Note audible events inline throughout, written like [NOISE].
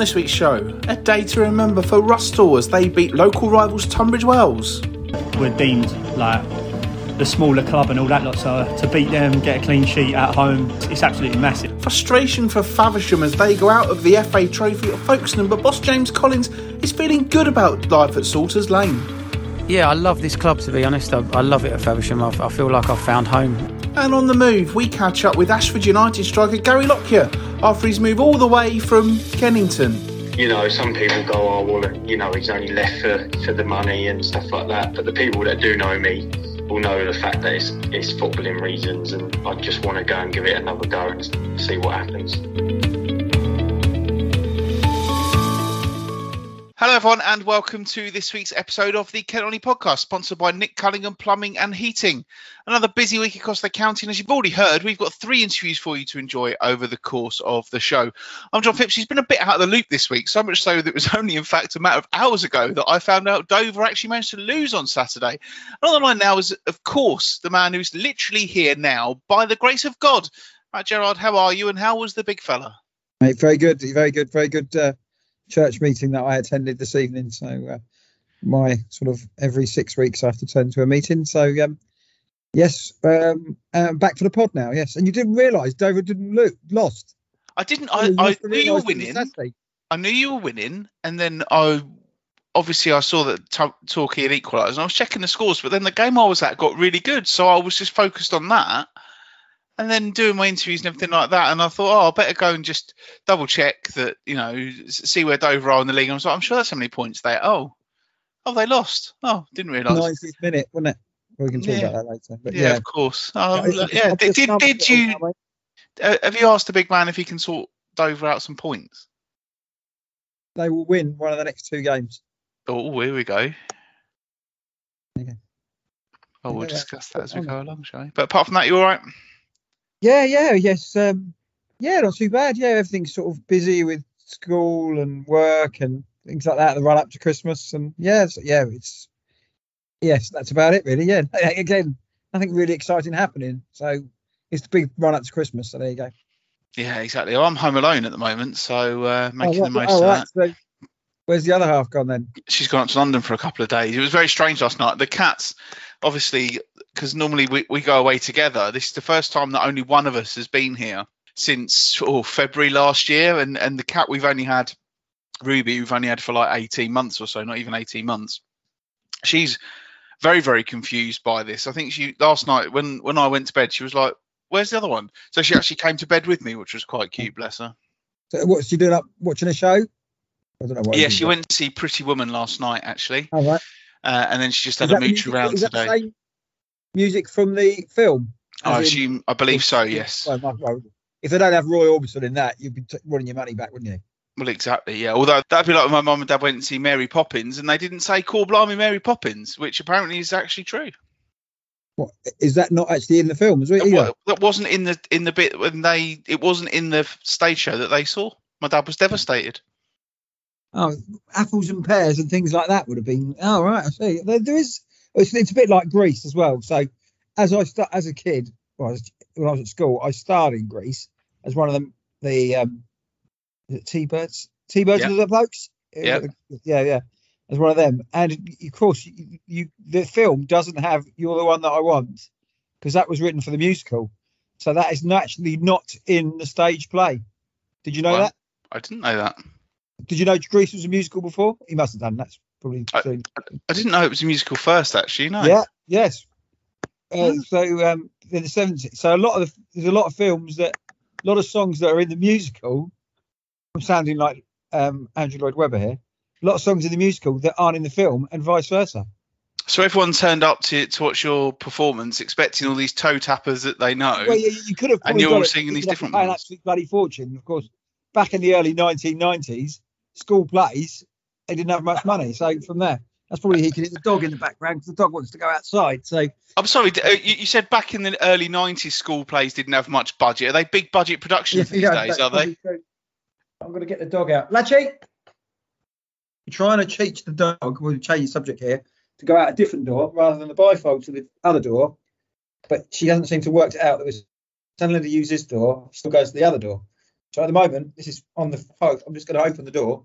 this week's show, a day to remember for Rusthall as they beat local rivals Tunbridge Wells. We're deemed like the smaller club and all that lot, so to beat them, get a clean sheet at home, it's absolutely massive. Frustration for Faversham as they go out of the FA Trophy at Folkestone, but boss James Collins is feeling good about life at Salters Lane. Yeah, I love this club to be honest. I, I love it at Faversham. I, I feel like I've found home. And on the move, we catch up with Ashford United striker Gary Lockyer after his move all the way from Kennington. You know, some people go, oh, well, you know, he's only left for, for the money and stuff like that. But the people that do know me will know the fact that it's, it's footballing reasons and I just want to go and give it another go and see what happens. Hello, everyone, and welcome to this week's episode of the Kent Non-League podcast, sponsored by Nick Cullingham Plumbing and Heating. Another busy week across the county, and as you've already heard, we've got three interviews for you to enjoy over the course of the show. I'm John Phipps. He's been a bit out of the loop this week, so much so that it was [LAUGHS] only, in fact, a matter of hours ago that I found out Dover actually managed to lose on Saturday. The line now is, of course, the man who's literally here now by the grace of God. Right, Gerard, how are you, and how was the big fella? Mate, very good, very good, very good. Uh church meeting that I attended this evening. So uh, my sort of every six weeks I have to turn to a meeting. So um, yes, um, uh, back for the pod now. Yes, and you didn't realise Dover didn't lose, lost. I didn't. I, I knew you were winning. I knew you were winning, and then I obviously I saw that T- Torquay had equalised, and I was checking the scores. But then the game I was at got really good, so I was just focused on that and then doing my interviews and everything like that. And I thought, oh, I better go and just double check that, you know, see where Dover are in the league. And I was like, I'm sure that's how many points they. Oh, oh, they lost. Oh, didn't realise. 90th minute, wasn't it? We can talk yeah. about that later. But yeah, yeah, of course. Oh, yeah, yeah. Did, did, did you uh, have you asked the big man if he can sort Dover out some points? They will win one of the next two games. Oh, here we go. Okay. Oh, we'll discuss that as we go along, shall we? But apart from that, you all right? Yeah, yeah, yes, um, yeah, not too bad. Yeah, everything's sort of busy with school and work and things like that. The run up to Christmas and yeah, so, yeah, it's yes, that's about it really. Yeah, [LAUGHS] again, nothing really exciting happening. So it's the big run up to Christmas. So there you go. Yeah, exactly. Well, I'm home alone at the moment, so uh, making oh, the most oh, of right. that. So where's the other half gone then? She's gone up to London for a couple of days. It was very strange last night. The cats obviously because normally we, we go away together. This is the first time that only one of us has been here since oh, February last year, and and the cat we've only had Ruby, we've only had for like 18 months or so, not even 18 months. She's very very confused by this. I think she last night when when I went to bed, she was like, "Where's the other one?" So she actually came to bed with me, which was quite cute. Bless her. So what's she doing up watching a show? I don't know what. Yeah, she went to see Pretty Woman last night actually. All right. Uh, and then she just had a mooch around today. Music from the film? I in, assume, I believe so. Yes. If they don't have Roy Orbison in that, you'd be t- running your money back, wouldn't you? Well, exactly, yeah. Although that'd be like when my mum and dad went to see Mary Poppins, and they didn't say "Call Blimey Mary Poppins," which apparently is actually true. What is that not actually in the film? Is it? Well, that wasn't in the in the bit when they. It wasn't in the stage show that they saw. My dad was devastated. Oh, apples and pears and things like that would have been. Oh, right, I see. There, there is. It's, it's, a bit like Grease as well. So, as I start as a kid, well, when I was at school, I starred in Grease as one of them. The um, T-Birds, T-Birds yep. are the blokes. Yeah, yeah, yeah. As one of them, and of course, you, you the film doesn't have "You're the One That I Want" because that was written for the musical. So that is naturally not in the stage play. Did you know well, that? I didn't know that. Did you know Grease was a musical before? He must have done. That's probably. I, I didn't know it was a musical first, actually. No. Yeah. Yes. Uh, so um, in the seventies, so a lot of the, there's a lot of films that a lot of songs that are in the musical. I'm sounding like um, Andrew Lloyd Webber here. A lot of songs in the musical that aren't in the film, and vice versa. So everyone turned up to to watch your performance, expecting all these toe tappers that they know. Well, you, you could have, and you're all singing these different ones. An absolute bloody fortune, of course. Back in the early 1990s, school plays, they didn't have much money. So from there, that's probably he can hit the dog in the background because the dog wants to go outside. So I'm sorry, uh, you said back in the early '90s, school plays didn't have much budget. Are they big budget productions yeah, these days? Are they? I'm going to get the dog out. Latchy, you're trying to teach the dog. We'll change the subject here to go out a different door rather than the bifold to the other door. But she doesn't seem to work it out. That was telling her to use this door, still goes to the other door. So at the moment, this is on the phone. I'm just going to open the door.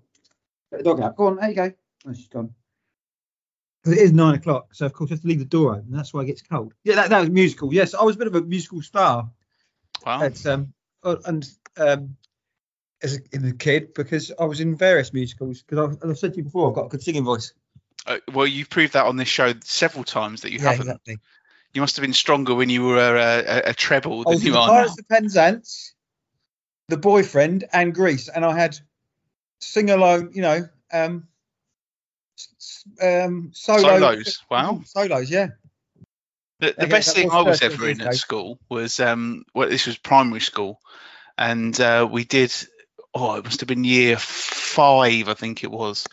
Let the dog out. Go on, there you go. Oh, she's gone. Because it is nine o'clock, so of course I have to leave the door open. That's why it gets cold. Yeah, that, that was musical. Yes, I was a bit of a musical star Wow. at um uh, and um as a, as a kid because I was in various musicals. Because I've, I've said to you before, I've got a good singing voice. Uh, well, you've proved that on this show several times that you yeah, haven't. exactly. You must have been stronger when you were a, a, a treble than you the are now. Pirates of Penzance, The Boyfriend, and Grease, and I had sing alone. You know, um, um, solo, Solos, wow. solos. Yeah, The, the best thing I was ever in at school was um well this was primary school and uh, we did oh it must have been year five I think it was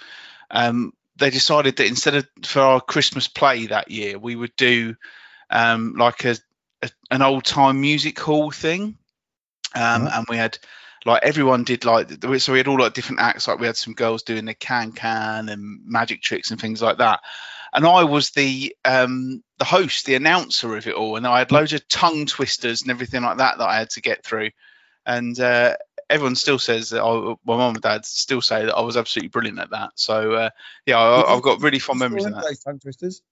um they decided that instead of for our Christmas play that year we would do um like a, a an old time music hall thing um Right. and we had like everyone did like so we had all like different acts like we had some girls doing the can can and magic tricks and things like that and I was the um, the host, the announcer of it all, and I had loads of tongue twisters and everything like that that I had to get through. And uh, everyone still says that I, my mum and dad still say that I was absolutely brilliant at that. So uh, yeah, I, I've got really fond memories of that. Those tongue twisters.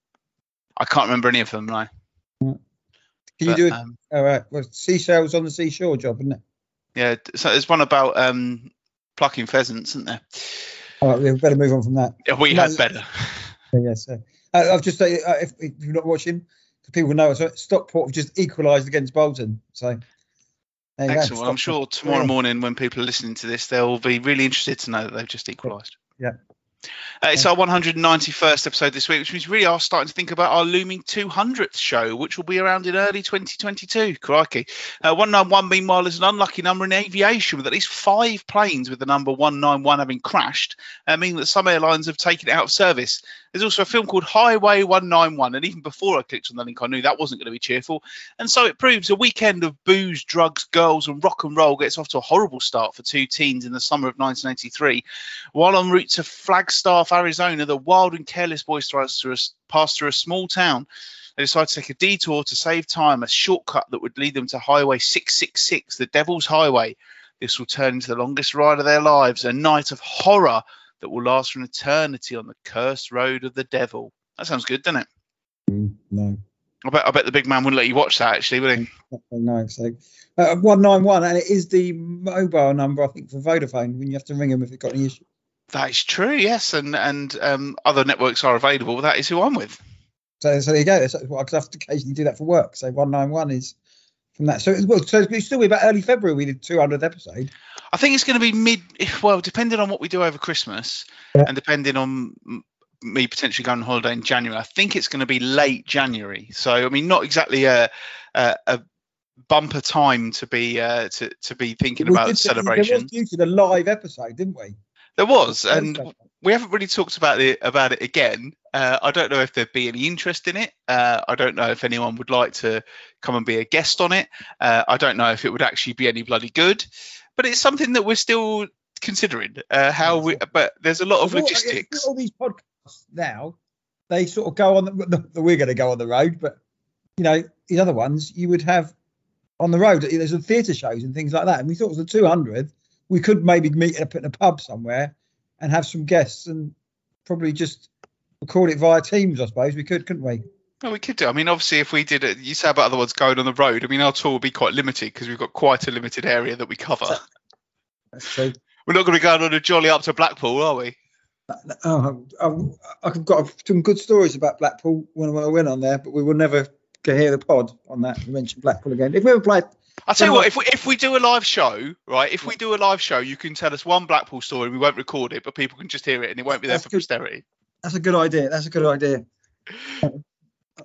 I can't remember any of them. No. Can you But, do it? um, All right. Well, seashells on the seashore job, isn't it? Yeah, so there's one about um, plucking pheasants, isn't there? All right, we better move on from that. Yeah, we No, had better. [LAUGHS] Yes. Uh, I've just uh, if, if you're not watching, the people know so Stockport have just equalised against Bolton. So there you Excellent. I'm sure tomorrow morning when people are listening to this, they'll be really interested to know that they've just equalised. Yeah. Uh, it's our 191st episode this week, which means we really are starting to think about our looming 200th show, which will be around in early 2022. Crikey. Uh, 191, meanwhile, is an unlucky number in aviation, with at least five planes with the number 191 having crashed, uh, meaning that some airlines have taken it out of service. There's also a film called Highway 191, and even before I clicked on the link, I knew that wasn't going to be cheerful. And so it proves a weekend of booze, drugs, girls, and rock and roll gets off to a horrible start for two teens in the summer of 1983. While en route to Flagstaff, Arizona, the wild and careless boys pass through a, small town. They decide to take a detour to save time, a shortcut that would lead them to Highway 666, the Devil's Highway. This will turn into the longest ride of their lives, a night of horror that will last for an eternity on the cursed road of the devil. That sounds good, doesn't it? Mm, No, I bet, I bet the big man wouldn't let you watch that, actually, would he? nice. So uh, one nine one, and it is the mobile number I think for Vodafone when you have to ring them if you've got any issues. That is true, yes, and and um, other networks are available. That is who I'm with. So, so there you go. What I have to occasionally do that for work. So one nine one is from that. So it's- well, so it's still be about early February. We did 200th episode. I think it's going to be mid. Well, depending on what we do over Christmas, Yeah. and depending on me potentially going on holiday in January, I think it's going to be late January. So I mean, not exactly a a, a bumper time to be uh, to to be thinking We about did- celebration. There was the live episode, didn't we? There was, and. We haven't really talked about it about it again. Uh, I don't know if there'd be any interest in it. Uh, I don't know if anyone would like to come and be a guest on it. Uh, I don't know if it would actually be any bloody good. But it's something that we're still considering. Uh, how we, but there's a lot of All- logistics. All these podcasts now, they sort of go on. The, we're going to go on the road, but you know, these other ones you would have on the road. There's the theatre shows and things like that. And we thought it was the 200. We could maybe meet up in a pub somewhere and have some guests and probably just record it via Teams. I suppose we could, couldn't we? Well, we could do. I mean, obviously, if we did it, you say about other ones going on the road. I mean, our tour will be quite limited because we've got quite a limited area that we cover. That's true. We're not going to be going on a jolly up to Blackpool, are we? Oh, I've, got some good stories about Blackpool when I went on there, but we will never hear the pod on that. We mentioned Blackpool again. If we ever play, I'll tell you what, if we, if we do a live show, right, if we do a live show, you can tell us one Blackpool story. We won't record it, but people can just hear it and it won't be there That's for good. posterity. that's a good idea. That's a good idea. [LAUGHS]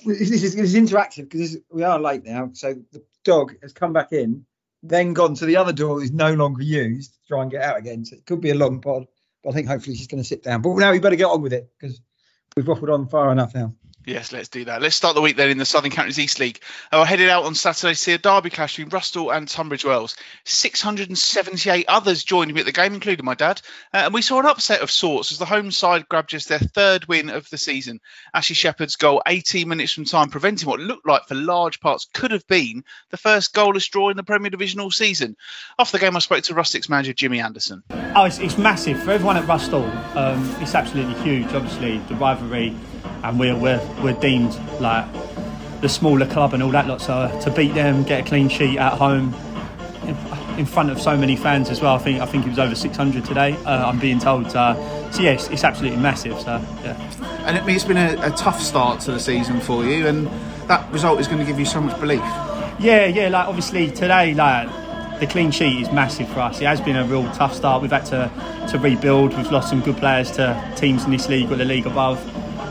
This is, this is interactive because we are late now. So the dog has come back in, then gone to the other door is no longer used to try and get out again. So it could be a long pod, but I think hopefully she's going to sit down. But now we better get on with it because we've waffled on far enough now. Yes, let's do that. Let's start the week then in the Southern Counties East League. Uh, headed out on Saturday to see a derby clash between Rusthall and Tunbridge Wells. 678 others joined me at the game, including my dad. Uh, and we saw an upset of sorts as the home side grabbed just their third win of the season. Ashley Shepherd's goal 18 minutes from time, preventing what looked like for large parts could have been the first goalless draw in the Premier Division all season. After the game, I spoke to Rusthall's manager Jimmy Anderson. Oh, it's, it's massive for everyone at Rusthall. Um, it's absolutely huge. Obviously, the rivalry and we're, we're, we're deemed like the smaller club and all that lot. So to beat them, get a clean sheet at home in, in front of so many fans as well. I think I think it was over 600 today. Uh, I'm being told. Uh, so yeah, it's, it's, absolutely massive. So yeah. And it, it's been a, a tough start to the season for you, and that result is going to give you so much belief. Yeah, yeah. Like obviously today, like the clean sheet is massive for us. It has been a real tough start. We've had to to rebuild. We've lost some good players to teams in this league or the league above.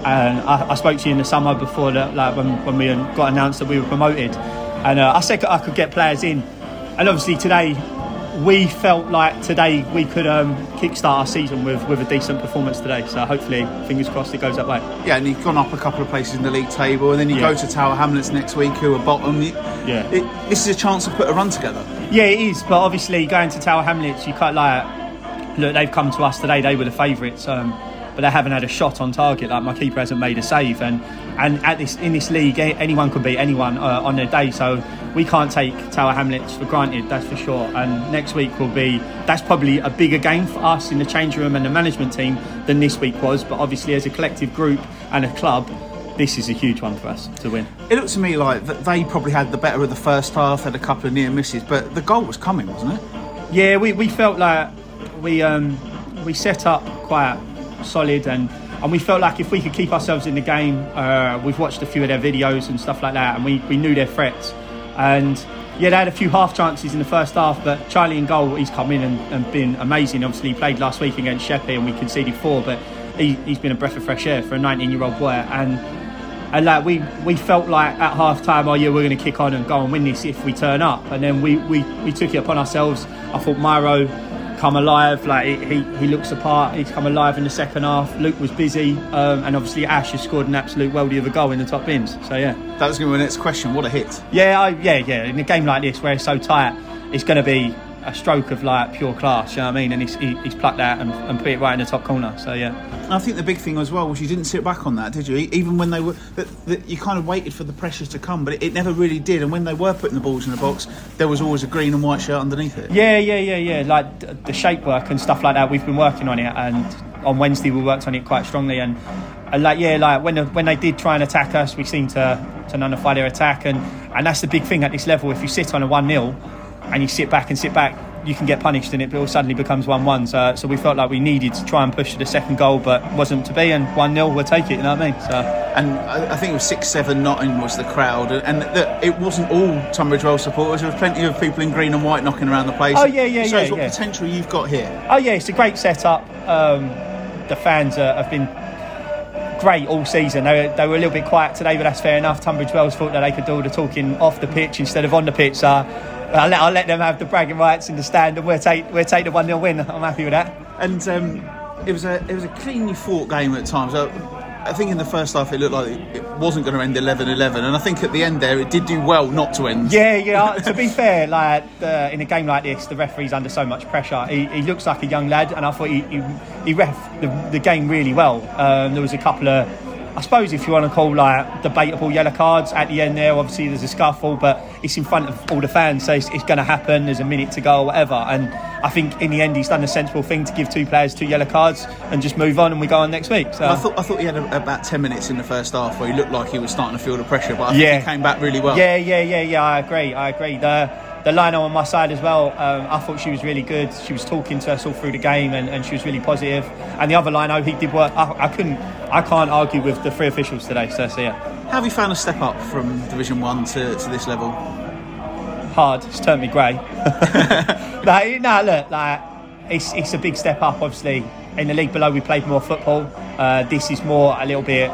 And I, I, spoke to you in the summer before that, like when, when we got announced that we were promoted, and uh, I said I could get players in, and obviously today we felt like today we could um, kickstart our season with, with a decent performance today. So hopefully, fingers crossed, it goes that way. Yeah, and you've gone up a couple of places in the league table, and then you yeah. go to Tower Hamlets next week, who are bottom. yeah, it, this is a chance to put a run together. Yeah, it is. But obviously, going to Tower Hamlets, you can't like look. They've come to us today. They were the favourites. Um, but they haven't had a shot on target. Like my keeper hasn't made a save, and and at this in this league, anyone could beat anyone uh, on their day. So we can't take Tower Hamlets for granted, that's for sure. And next week will be that's probably a bigger game for us in the change room and the management team than this week was. But obviously, as a collective group and a club. This is a huge one for us to win. It looks to me like they probably had the better of the first half, had a couple of near misses, but the goal was coming, wasn't it? Yeah, we, we felt like we um, we set up quite solid and and we felt like if we could keep ourselves in the game, uh, we've watched a few of their videos and stuff like that, and we, we knew their threats. And yeah, they had a few half chances in the first half, but Charlie in goal, he's come in and, and been amazing. Obviously, he played last week against Sheppey and we conceded four, but he, has been a breath of fresh air for a 19 year old boy. And and like we, we felt like at half time, oh yeah, we're going to kick on and go and win this if we turn up. And then we, we, we took it upon ourselves. I thought Myro come alive. Like he, he looks apart. He's come alive in the second half. Luke was busy, um, and obviously Ash has scored an absolute worldie of a goal in the top bins. So yeah, that was going to be my next question. What a hit! Yeah, I, yeah, yeah. In a game like this where it's so tight, it's going to be a stroke of like pure class. You know what I mean? And he's, he, he's plucked that and, and put it right in the top corner. So yeah. I think the big thing as well was you didn't sit back on that, did you? Even when they were, that, that you kind of waited for the pressures to come, but it, it, never really did. And when they were putting the balls in the box, there was always a green and white shirt underneath it. Yeah, yeah, yeah, yeah. Like the shape work and stuff like that. We've been working on it, and on Wednesday we worked on it quite strongly. And, and like yeah, like when the, when they did try and attack us, we seemed to to nullify their attack. And and that's the big thing at this level. If you sit on a one 0 and you sit back and sit back, you can get punished and it all suddenly becomes 1 1. So, so we felt like we needed to try and push to the second goal, but wasn't to be. And 1 0, we'll take it, you know what I mean? So. And I think it was 6 7 Nottingham was the crowd. And the, it wasn't all Tunbridge Wells supporters, there was plenty of people in green and white knocking around the place. Oh, yeah, yeah, shows yeah. what yeah. potential you've got here. Oh, yeah, it's a great setup. Um, the fans uh, have been great all season. They were, they were a little bit quiet today, but that's fair enough. Tunbridge Wells thought that they could do all the talking off the pitch instead of on the pitch. So I'll let, I'll let them have the bragging rights in the stand, and we'll take we'll take the one 0 win. I'm happy with that. And um, it was a it was a cleanly fought game at times. I think in the first half it looked like it wasn't going to end 11-11 and I think at the end there it did do well not to end. Yeah, yeah. to be [LAUGHS] fair, like uh, in a game like this, the referee's under so much pressure. He, he looks like a young lad, and I thought he he, he ref the, the, game really well. Um, there was a couple of I suppose if you want to call like debatable yellow cards at the end there, obviously there's a scuffle, but it's in front of all the fans, so it's, it's going to happen. There's a minute to go or whatever, and I think in the end he's done the sensible thing to give two players two yellow cards and just move on, and we go on next week. So I thought I thought he had a, about ten minutes in the first half where he looked like he was starting to feel the pressure, but I yeah. he came back really well. Yeah, yeah, yeah, yeah. I agree. I agree. The, the lino on my side as well. Um, I thought she was really good. She was talking to us all through the game, and, and she was really positive. And the other lino, he did work. I, I, couldn't, I can't argue with the three officials today. So, so yeah. How have you found a step up from Division One to, to this level? Hard. It's turned me grey. [LAUGHS] no, no, look, like it's it's a big step up. Obviously, in the league below, we played more football. Uh, this is more a little bit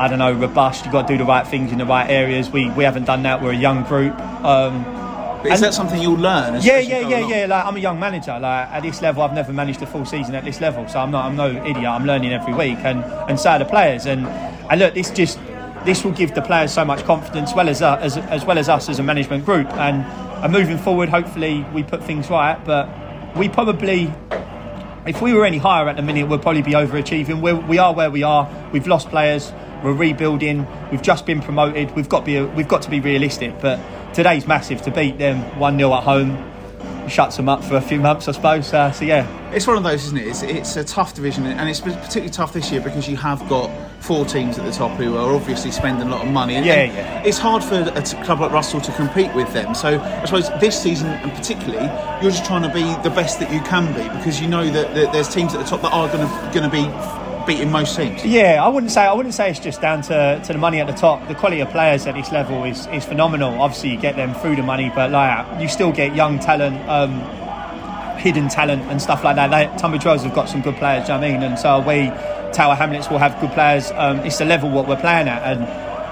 I don't know, robust. You've got to do the right things in the right areas. We we haven't done that. We're a young group. Um, But is that something you'll learn? As, Yeah, yeah, yeah, along? yeah. Like I'm a young manager. Like at this level, I've never managed a full season at this level, so I'm not. I'm no idiot. I'm learning every week, and and so are the players. And and look, this just this will give the players so much confidence, well as uh, as as well as us as a management group. And and moving forward, hopefully we put things right. But we probably. If we were any higher at the minute, we'd probably be overachieving. We're, we are where we are. We've lost players. We're rebuilding. We've just been promoted. We've got to be we've got to be realistic. But today's massive to beat them one 0 at home. Shuts them up for a few months, I suppose. Uh, so yeah, It's one of those, isn't it? It's, it's a tough division, and it's particularly tough this year because you have got four teams at the top who are obviously spending a lot of money. And, Yeah, yeah. It's hard for a club like Rusthall to compete with them. So I suppose this season, and particularly, you're just trying to be the best that you can be because you know that, that there's teams at the top that are going to going to be beating most teams. Yeah, I wouldn't say I wouldn't say it's just down to, to the money at the top. The quality of players at this level is, is phenomenal. Obviously, you get them through the money, but like you still get young talent, um, hidden talent, and stuff like that. They, Tunbridge Wells have got some good players. you know I mean, and so we Tower Hamlets will have good players. Um, it's the level what we're playing at, and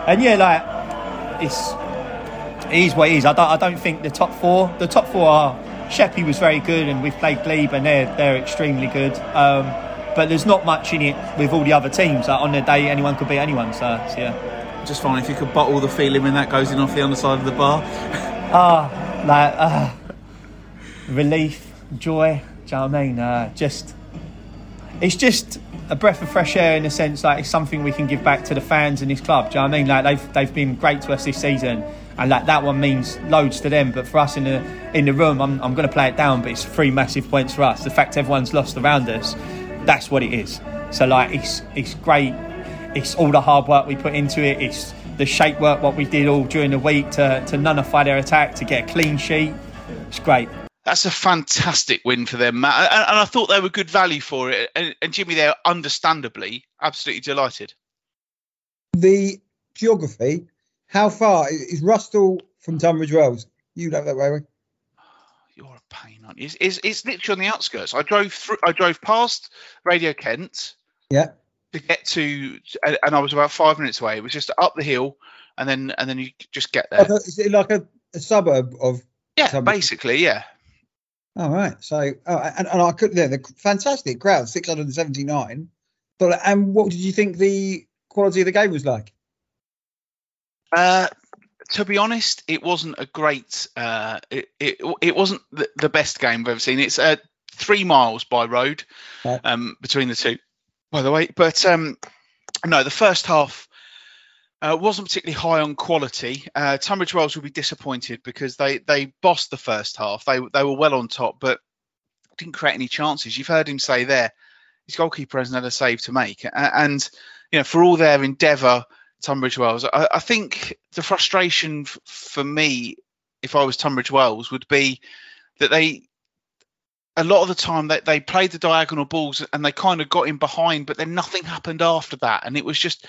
and yeah, like it's it is what it is. I don't I don't think the top four the top four are. Sheppey was very good, and we've played Glebe, and they're they're extremely good. Um, but there's not much in it with all the other teams. Like on the day, anyone could beat anyone. So, so yeah. Just fine if you could bottle the feeling when that goes in off the underside of the bar. [LAUGHS] Ah, like ah, relief, joy. Do you know what I mean? Uh, just it's just a breath of fresh air in a sense like it's something we can give back to the fans in this club. Do you know what I mean? Like they've they've been great to us this season, and like that one means loads to them. But for us in the in the room, I'm I'm going to play it down, but it's three massive points for us. The fact everyone's lost around us, that's what it is. So like it's it's great. It's all the hard work we put into it. It's the shape work what we did all during the week to to nullify their attack to get a clean sheet. It's great. That's a fantastic win for them, Matt. And, and I thought they were good value for it. And, and Jimmy, they're understandably absolutely delighted. The geography, how far is Rusthall from Tunbridge Wells? You know that way, right? You're a pain, aren't you? It's, it's, literally on the outskirts. I drove through. I drove past Radio Kent Yeah. to get to, and I was about five minutes away. It was just up the hill, and then and then you just get there. Like it like a, a suburb of? Yeah, Tunbridge. basically, yeah. All right. So, oh, and, and I could. Yeah, the fantastic crowd, six hundred and seventy nine. But and what did you think the quality of the game was like? Uh, to be honest, it wasn't a great. Uh, it, it it wasn't the, the best game I've ever seen. It's uh, three miles by road um, between the two, by the way. But um, no, the first half uh, wasn't particularly high on quality. Uh, Tunbridge Wells will be disappointed because they they bossed the first half. They they were well on top, but didn't create any chances. You've heard him say there, his goalkeeper hasn't had a save to make, and you know for all their endeavour, Tunbridge Wells. I, I think the frustration f- for me, if I was Tunbridge Wells, would be that they a lot of the time they, they played the diagonal balls and they kind of got in behind, but then nothing happened after that, and it was just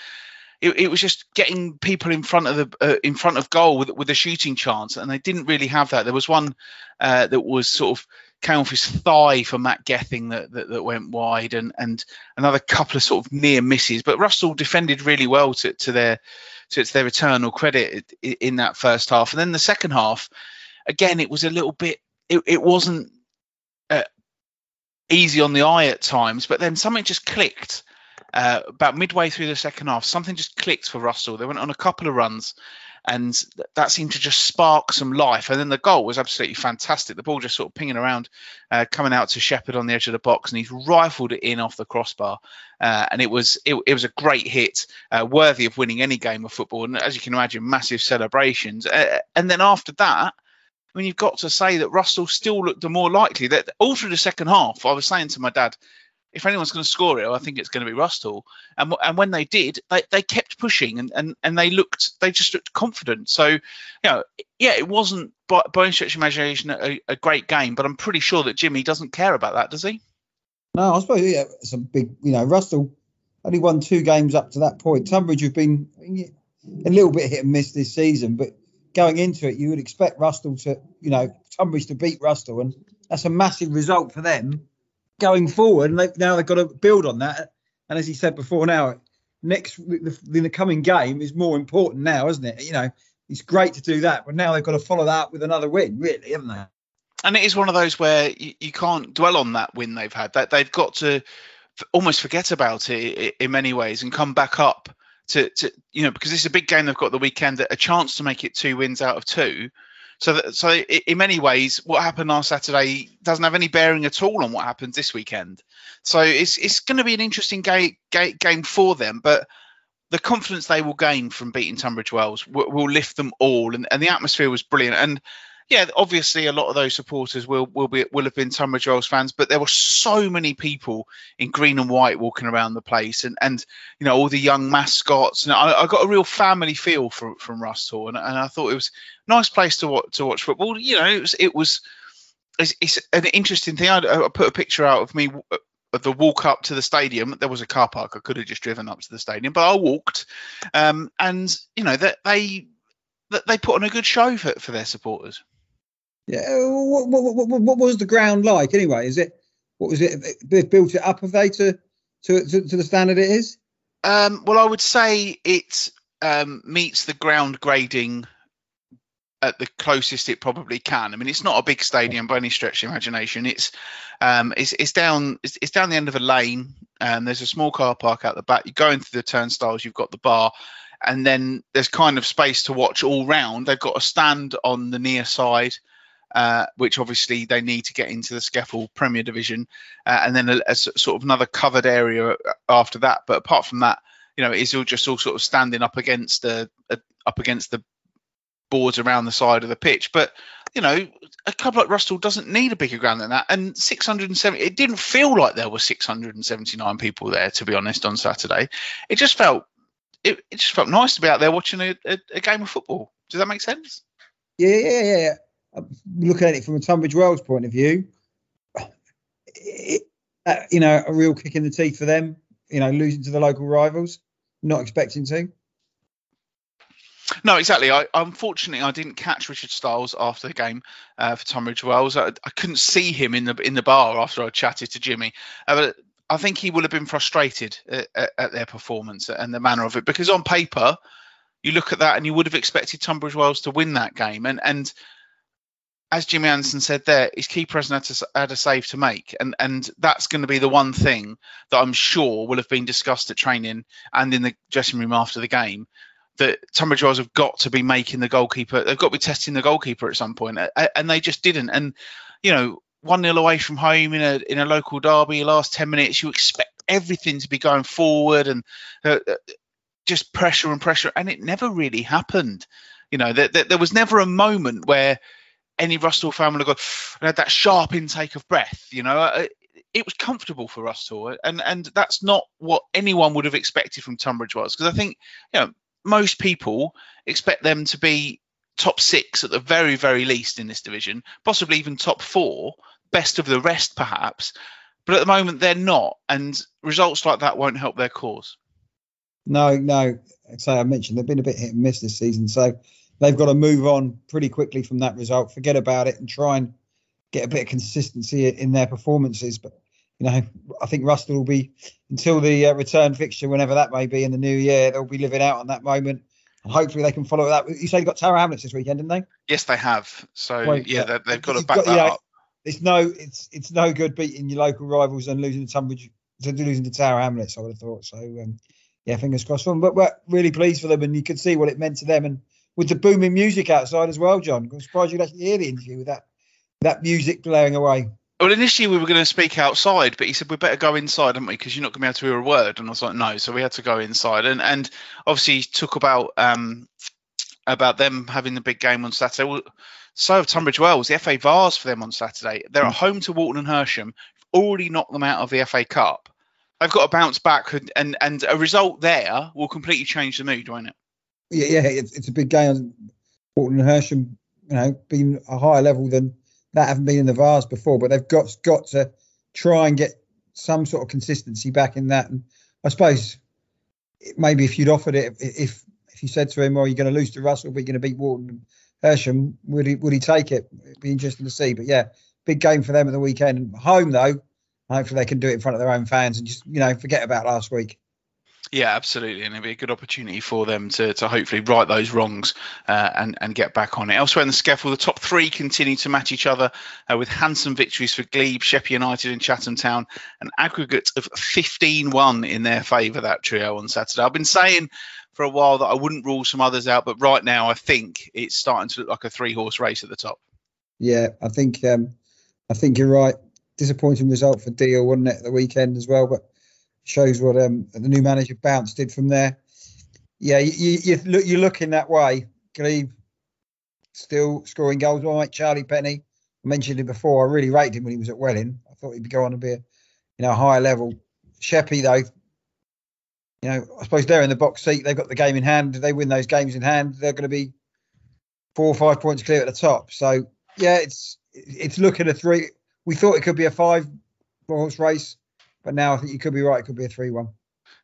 it, it was just getting people in front of the uh, in front of goal with with a shooting chance, and they didn't really have that. There was one uh, that was sort of came off his thigh for Matt Gething that, that that went wide, and and another couple of sort of near misses. But Rusthall defended really well to, to their to its their eternal credit in that first half, and then the second half, again it was a little bit. It, it wasn't uh, easy on the eye at times, but then something just clicked. Uh, about midway through the second half, something just clicked for Rusthall. They went on a couple of runs, and th- that seemed to just spark some life. And then the goal was absolutely fantastic. The ball just sort of pinging around, uh, coming out to Shepherd on the edge of the box, and he's rifled it in off the crossbar. Uh, and it was it, it was a great hit, uh, worthy of winning any game of football. And as you can imagine, massive celebrations. Uh, and then after that. I mean, you've got to say that Rusthall still looked the more likely. That all through the second half, I was saying to my dad, if anyone's going to score it, I think it's going to be Rusthall. And and when they did, they, they kept pushing and, and, and they looked they just looked confident. So, you know, yeah, it wasn't by, by any stretch of imagination a, a great game, but I'm pretty sure that Jimmy doesn't care about that, does he? No, I suppose yeah, it's a big. You know, Rusthall only won two games up to that point. Tunbridge have been a little bit hit and miss this season, but going into it, you would expect Rusthall to, you know, Tunbridge to beat Rusthall, and that's a massive result for them going forward. And they, now they've got to build on that. And as he said before, now next the, the coming game is more important now, isn't it? You know, it's great to do that, but now they've got to follow that with another win, really, haven't they? and it is one of those where you, you can't dwell on that win they've had. That they've got to almost forget about it in many ways and come back up to, to you know because it's a big game they've got the weekend, a chance to make it two wins out of two. So that, so in many ways, what happened last Saturday doesn't have any bearing at all on what happens this weekend. So it's it's going to be an interesting ga- ga- game for them, but. The confidence they will gain from beating Tunbridge Wells will, will lift them all, and, and the atmosphere was brilliant. And yeah, obviously a lot of those supporters will will be will have been Tunbridge Wells fans, but there were so many people in green and white walking around the place, and and you know all the young mascots, and I, I got a real family feel from from Rusthall, and, and I thought it was a nice place to watch to watch football. You know, it was it was it's, it's an interesting thing. I, I put a picture out of me of the walk up to the stadium. There was a car park. I could have just driven up to the stadium, but I walked, um, and you know that they that they put on a good show for, for their supporters. Yeah. What, what, what, what was the ground like anyway? Is it what was it? They've built it up, have they, to to to, to the standard it is? Um, well, I would say it um, meets the ground grading at the closest it probably can. I mean, it's not a big stadium by any stretch of imagination. It's um, it's, it's down it's, it's down the end of a lane. and there's a small car park out the back. You go into the turnstiles. You've got the bar, and then there's kind of space to watch all round. They've got a stand on the near side. Uh, which obviously they need to get into the SCEFL Premier Division, uh, and then a, a sort of another covered area after that. But apart from that, you know, it's all just all sort of standing up against the uh, up against the boards around the side of the pitch. But you know, a club like Rusthall doesn't need a bigger ground than that. And 670, it didn't feel like there were 679 people there, to be honest, on Saturday. It just felt it, it just felt nice to be out there watching a, a, a game of football. Does that make sense? Yeah, yeah, yeah. Looking at it from a Tunbridge Wells point of view, it, uh, you know, a real kick in the teeth for them. You know, losing to the local rivals, not expecting to. No, exactly. I unfortunately I didn't catch Richard Stiles after the game uh, for Tunbridge Wells. I, I couldn't see him in the in the bar after I chatted to Jimmy. Uh, I think he would have been frustrated at, at, at their performance and the manner of it because on paper you look at that and you would have expected Tunbridge Wells to win that game and and as Jimmy Anderson said there, his keeper hasn't had, a save to make, and and that's going to be the one thing that I'm sure will have been discussed at training and in the dressing room after the game that Tunbridge Wells have got to be making the goalkeeper. They've got to be testing the goalkeeper at some point, and they just didn't. And you know, one 0 away from home in a in a local derby, last ten minutes, you expect everything to be going forward and uh, uh, just pressure and pressure, and it never really happened. You know, there, there, there was never a moment where any Rusthall fan would have gone and had that sharp intake of breath. You know, Uh, it was comfortable for Rusthall, and and that's not what anyone would have expected from Tunbridge Wells because I think you know most people expect them to be top six at the very very least in this division, possibly even top four, best of the rest perhaps. But at the moment they're not, and results like that won't help their cause. No, no. So I mentioned they've been a bit hit and miss this season, so they've got to move on pretty quickly from that result, forget about it, and try and get a bit of consistency in their performances. But you know, I think Rusthall will be until the uh, return fixture, whenever that may be in the new year, they'll be living out on that moment, and hopefully they can follow that. You say they've got Tower Hamlets this weekend, didn't they? Yes, they have. So Well, yeah, they, they've got to back got- that you know, up. It's no, it's it's no good beating your local rivals and losing to Tunbridge, losing to Tower Hamlets. I would have thought so. Um, yeah, fingers crossed for them. But we're really pleased for them, and you could see what it meant to them, and with the booming music outside as well, John. I'm surprised you'd actually hear the interview with that that music blaring away. Well, initially we were going to speak outside, but he said we better go inside, haven't we? Because you're not going to be able to hear a word. And I was like, no. So we had to go inside, and and obviously he took about um about them having the big game on Saturday. Well, so have Tunbridge Wells. The FA Vase for them on Saturday. They're at home to Walton and Hersham. Already knocked them out of the FA Cup. They've got to bounce back, and and, and a result there will completely change the mood, won't it? Yeah, yeah, it's, it's a big game. Walton and Hersham, you know, been a higher level than that haven't been in the Vase before, but they've got got to try and get some sort of consistency back in that. And I suppose maybe if you'd offered it, if if you said to him, "Well, you're going to lose to Rusthall, but you're going to beat and Hersham," would he would he take it? It'd be interesting to see. But yeah, big game for them at the weekend. Home though, hopefully they can do it in front of their own fans and just you know forget about last week. Yeah, absolutely, and it'd be a good opportunity for them to, to hopefully right those wrongs uh, and and get back on it. Elsewhere in the SCEFL, the top three continue to match each other uh, with handsome victories for Glebe, Sheppey United, and Chatham Town, an aggregate of 15-1 in their favour. That trio on Saturday. I've been saying for a while that I wouldn't rule some others out, but right now I think it's starting to look like a three-horse race at the top. Yeah, I think um, I think you're right. Disappointing result for Deal, wasn't it, the weekend as well? But shows what um, the new manager Bounce did from there. Yeah, you, you, you look, you're looking that way. Glebe still scoring goals. All right, Charlie Penny. I mentioned him before. I really rated him when he was at Welling. I thought he'd go on to be a you know higher level. Sheppey though, you know, I suppose they're in the box seat. They've got the game in hand. If they win those games in hand, they're going to be four or five points clear at the top. So yeah, it's it's looking a three. We thought it could be a five horse race. But now I think you could be right. It could be a 3 1.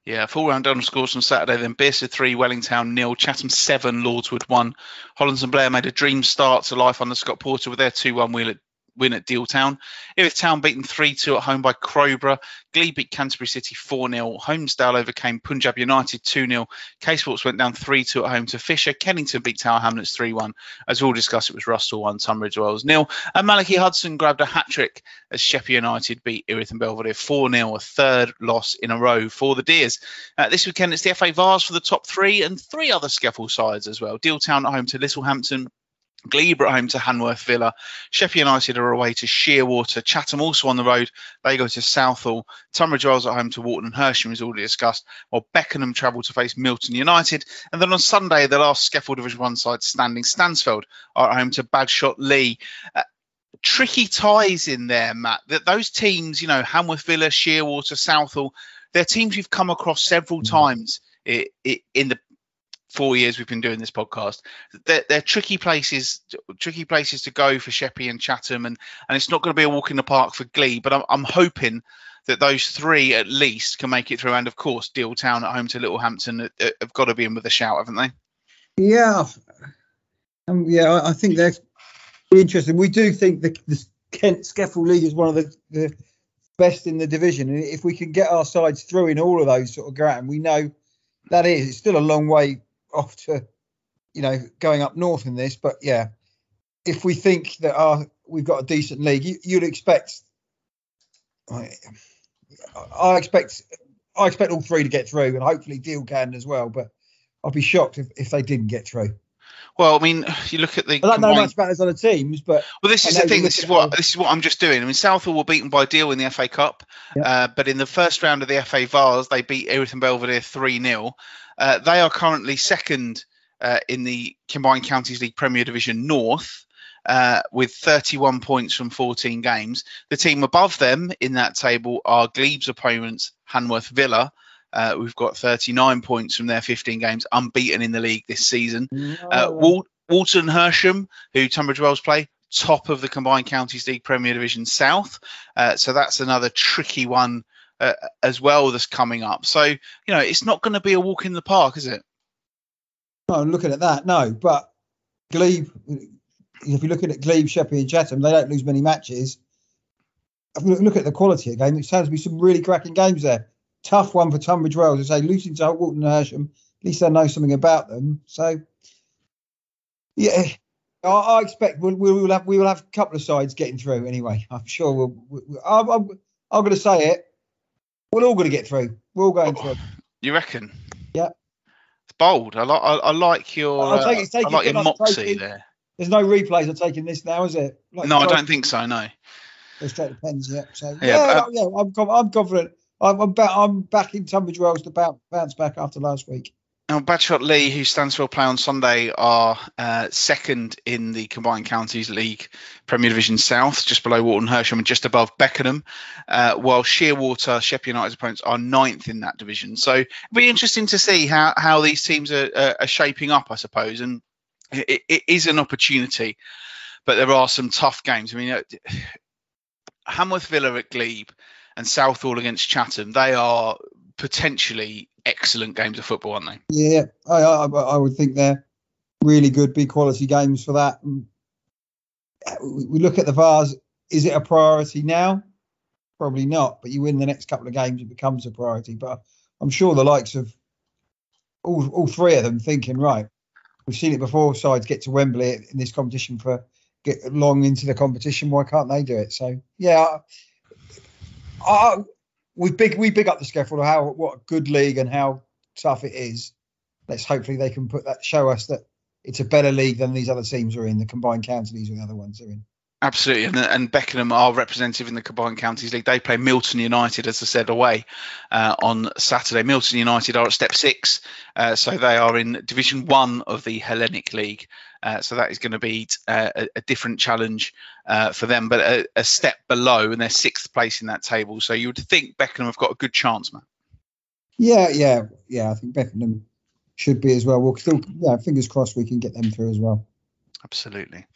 Yeah, full round double scores on Saturday. Then Bierce 3, Welling Town nil, Chatham 7, Lordswood 1. Hollands and Blair made a dream start to life on the Scott Porter with their 2 1 wheel at win at Deal Town. Erith Town beaten 3 2 at home by Crowborough. Glebe beat Canterbury City 4 0. Holmesdale overcame Punjab United 2 0. K Sports went down 3 2 at home to Fisher. Kennington beat Tower Hamlets 3 1. As we all discussed, it was Rusthall 1, Tunbridge Wells nil. And Malachy Hudson grabbed a hat trick as Sheppey United beat Erith and Belvedere 4 0, a third loss in a row for the Deers. Uh, this weekend, it's the FA Vase for the top three and three other SCEFL sides as well. Deal Town at home to Littlehampton. Glebe at home to Hanworth Villa. Sheppey United are away to Sheerwater. Chatham also on the road. They go to Southall. Tunbridge Wells at home to Walton and Hersham, as already discussed. While Beckenham travel to face Milton United. And then on Sunday, the last SCEFL Division 1 side standing, Stansfeld, are at home to Badshot Lea. Uh, tricky ties in there, Matt. That those teams, you know, Hanworth Villa, Sheerwater, Southall, they're teams we've come across several mm. times in the four years we've been doing this podcast. They're, they're, tricky places, tricky places to go for Sheppey and Chatham, and and it's not going to be a walk in the park for Glebe. But I'm, I'm hoping that those three at least can make it through. And of course, Deal Town at home to Littlehampton uh, uh, have got to be in with a shout, haven't they? Yeah, um, yeah, I think they're interesting. We do think the, the Kent SCEFL League is one of the, the best in the division, and if we can get our sides through in all of those sort of ground, we know that is it's still a long way off to, you know, going up north in this. But yeah, if we think that our we've got a decent league, you, would expect. I, I expect I expect all three to get through, and hopefully Deal can as well. But I'd be shocked if, if they didn't get through. Well, I mean, you look at the. I don't know much about those other teams, but well, this is the thing. This is what this is what I'm just doing. I mean, Southall were beaten by Deal in the FA Cup, yeah. uh, but in the first round of the FA Vase, they beat Erith and Belvedere three 0 uh, They are currently second uh, in the Combined Counties League Premier Division North. Uh, with 31 points from 14 games. The team above them in that table are Glebe's opponents, Hanworth Villa, uh, we've got 39 points from their 15 games, unbeaten in the league this season. Uh, Wal- Walton Hersham, who Tunbridge Wells play, top of the Combined Counties League Premier Division South. Uh, so that's another tricky one uh, as well that's coming up. So, you know, it's not going to be a walk in the park, is it? No, I'm looking at that, no. But Glebe, if you're looking at Glebe, Sheppey, and Chatham, they don't lose many matches. Look at the quality of the game. It sounds to be some really cracking games there tough one for Tunbridge Wells. I say Luton to Walton and Hersham. At least I know something about them. So, yeah, I, expect we'll, we will have we will have a couple of sides getting through anyway. I'm sure we'll. we'll I'm, I'm, I'm going to say it. We're all going to get through. We're all going oh, through. You reckon? Yeah. It's bold. I like. I, I like your. I'll take it, uh, take I like it, your moxie taking, there. There's no replays of taking this now, is it? Like, no, I don't think so. No. Go straight to pens. Yeah. So yeah, yeah, but, yeah I'm, I'm confident. I'm, I'm, back, I'm back in Tunbridge Wells to bounce back after last week. Now, Badshot Lea, who stands for play on Sunday, are uh, second in the Combined Counties League Premier Division South, just below Walton Hersham and just above Beckenham, uh, while Sheerwater, Sheppey United's opponents, are ninth in that division. So it'll be interesting to see how, how these teams are, are, shaping up, I suppose. And it, it is an opportunity, but there are some tough games. I mean, uh, Hanworth Villa at Glebe and Southall against Chatham, they are potentially excellent games of football, aren't they? Yeah, I, I, I would think they're really good, big quality games for that. Uh, we look at the Vase. Is it a priority now? Probably not. But you win the next couple of games, it becomes a priority. But I'm sure the likes of all all three of them thinking, right, we've seen it before. Sides get to Wembley in this competition for get long into the competition. Why can't they do it? So yeah, I, we big we big up the SCEFL how what a good league and how tough it is. Let's hopefully they can put that show us that it's a better league than these other teams are in. The combined counties or the other ones are in. Absolutely, and, and Beckenham are representative in the Combined Counties League. They play Milton United, as I said, away uh, on Saturday. Milton United are at step six, uh, so they are in Division One of the Hellenic League. Uh, so that is going to be uh, a, a, different challenge uh, for them, but a, a, step below, and they're sixth place in that table. So you would think Beckenham have got a good chance, man. Yeah, yeah, yeah. I think Beckenham should be as well. We'll still, yeah, fingers crossed we can get them through as well. Absolutely.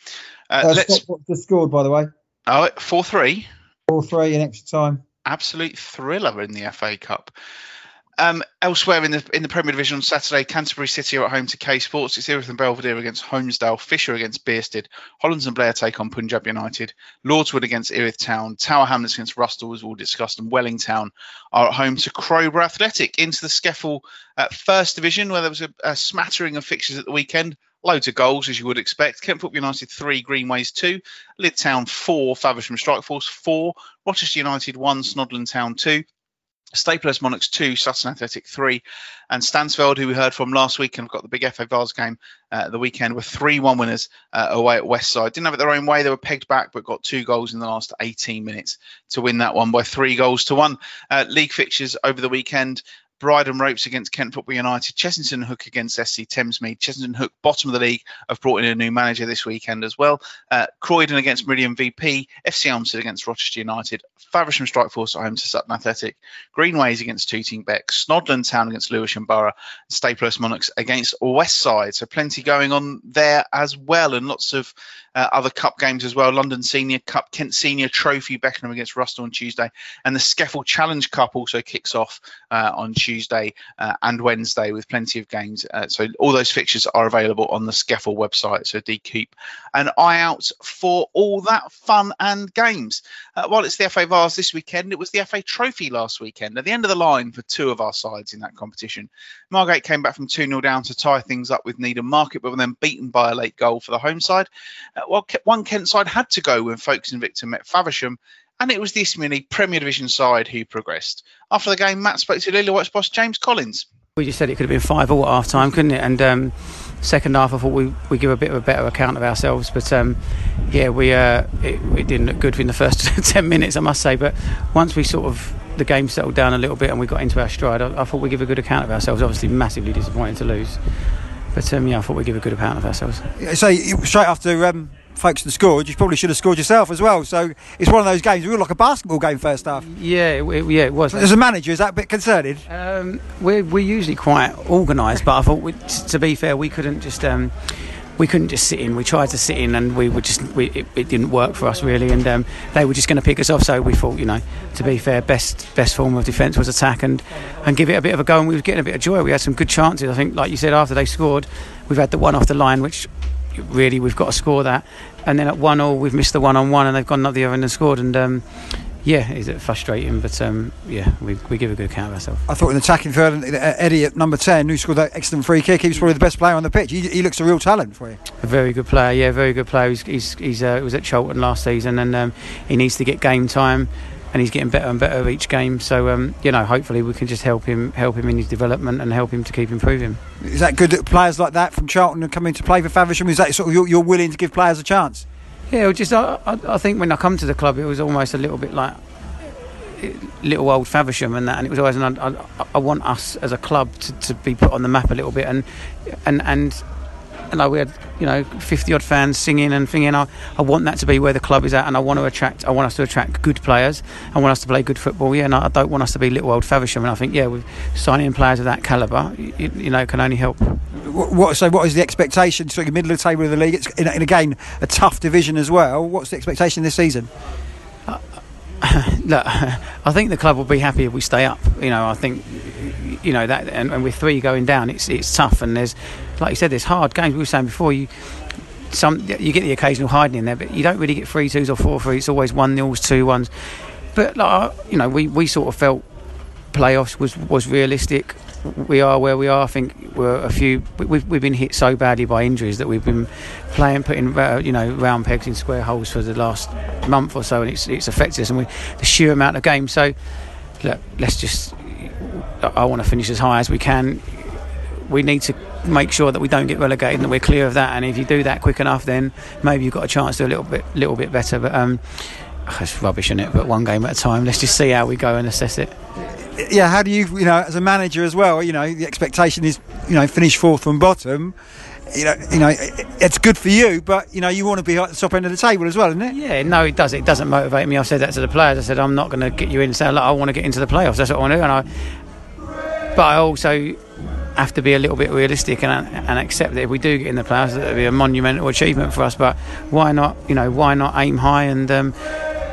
Uh, uh, let's. Just scored, by the way? Oh, four three. Four three in extra time. Absolute thriller in the FA Cup. Um, elsewhere in the in the Premier Division on Saturday, Canterbury City are at home to K Sports. It's Erith and Belvedere against Holmesdale, Fisher against Bearsted, Hollands and Blair take on Punjab United, Lordswood against Erith Town, Tower Hamlets against Rusthall, as we all discussed, and Welling Town are at home to Crowborough Athletic. Into the SCEFL uh, First Division, where there was a, a smattering of fixtures at the weekend. Loads of goals, as you would expect. Kent Football United 3, Greenways 2, Lydd Town 4, Faversham Strike Force 4, Rochester United 1, Snodland Town 2, Staplehurst Monarchs 2, Sutton Athletic 3, and Stansfeld, who we heard from last week and got the big FA Vase game uh, the weekend, were 3 1 winners uh, away at West Side. Didn't have it their own way, they were pegged back, but got two goals in the last 18 minutes to win that one by three goals to one. Uh, league fixtures over the weekend Bridon Ropes against Kent Football United, Chessington Hook against SC Thamesmead. Chessington Hook, bottom of the league, have brought in a new manager this weekend as well. Uh, Croydon against Meridian VP, FC Elmstead against Rochester United, Faversham Strike Force at home to Sutton Athletic, Greenways against Tooting Bec, Snodland Town against Lewisham Borough, Staplehurst Monarchs against West Side. So plenty going on there as well, and lots of uh, other cup games as well. London Senior Cup, Kent Senior Trophy, Beckenham against Rusthall on Tuesday, and the SCEFL Challenge Cup also kicks off uh, on Tuesday uh, and Wednesday with plenty of games. Uh, so all those fixtures are available on the SCEFL website. So do keep an eye out for all that fun and games. Uh, while it's the FA Vase this weekend, it was the FA Trophy last weekend. At the end of the line for two of our sides in that competition, Margate came back from 2 0 down to tie things up with Needham Market, but were then beaten by a late goal for the home side. Uh, well, one Kent side had to go when Folkestone Invicta met Faversham, and it was the Isthmian Premier Division side who progressed. After the game, Matt spoke to Lillywhites boss James Collins. We just said it could have been five all at half time, couldn't it? And um, second half, I thought we we give a bit of a better account of ourselves, but um, yeah, we uh, it, it, didn't look good in the first [LAUGHS] ten minutes, I must say. But once we sort of the game settled down a little bit and we got into our stride, I, I thought we give a good account of ourselves. Obviously, massively disappointing to lose, but um, yeah, I thought we'd give a good account of ourselves. So straight after um, Folkestone scored, you probably should have scored yourself as well. So it's one of those games. We were like a basketball game first half. Yeah, it, yeah, it was. As a manager, is that a bit concerning? Um, we're, we're usually quite organised, but I thought, we, to be fair, we couldn't just. Um, we couldn't just sit in. We tried to sit in, and we were just we, it, it, didn't work for us really. And um, they were just going to pick us off. So we thought, you know, to be fair, best best form of defence was attack and and give it a bit of a go. And we were getting a bit of joy. We had some good chances. I think, like you said, after they scored, we've had the one off the line, which really we've got to score that. And then at one all, we've missed the one on one, and they've gone up the other end and scored. And um, yeah, is it frustrating? But um, yeah, we, we give a good account of ourselves. I thought in attacking third, uh, Eddie at number ten, who scored that excellent free kick, he was probably the best player on the pitch. He, he looks a real talent for you. A very good player, yeah, very good player. He's he's, he's uh, was at Charlton last season, and um, he needs to get game time and he's getting better and better each game. So um, you know, hopefully we can just help him, help him in his development, and help him to keep improving. Is that good that players like that from Charlton are coming to play for Faversham? Is that sort of you're, you're willing to give players a chance? Yeah, just I, I, think when I come to the club, it was almost a little bit like little old Faversham and that, and it was always. An, I, I want us as a club to, to be put on the map a little bit, and and and like we had you know 50 odd fans singing and thinking I, I want that to be where the club is at and I want to attract I want us to attract good players. I want us to play good football yeah and I don't want us to be little old Faversham. And I think yeah with signing players of that calibre you, you, know can only help. What, so what is the expectation? So you're middle of the table of the league it's in, in again a tough division as well. What's the expectation this season? [LAUGHS] Look, [LAUGHS] I think the club will be happy if we stay up. You know, I think, you know that, and, and, with three going down, it's it's tough. And there's, like you said, there's hard games. We were saying before, you some you get the occasional hiding in there, but you don't really get three twos or four three. It's always one nils, two ones. But like, you know, we we sort of felt playoffs was was realistic. We are where we are. I think we're a few. We've we've been hit so badly by injuries that we've been playing, putting uh, you know round pegs in square holes for the last month or so, and it's it's affected us. And we the sheer amount of games. So look, let's just. I want to finish as high as we can. We need to make sure that we don't get relegated and that we're clear of that. And if you do that quick enough, then maybe you've got a chance to do a little bit, little bit better. But um, [SIGHS] it's rubbish, isn't it? But one game at a time. Let's just see how we go and assess it. Yeah, how do you, you know, as a manager as well, you know, the expectation is, you know, finish fourth from bottom. You know, you know, it's good for you, but you know, you want to be at the top end of the table as well, isn't it? Yeah, no, it does. It doesn't motivate me. I've said that to the players. I said I'm not going to get you in. Say, I want to get into the playoffs. That's what I want to do. And I, but I also have to be a little bit realistic and, and accept that if we do get in the playoffs, it'll be a monumental achievement for us. But why not? You know, why not aim high and um,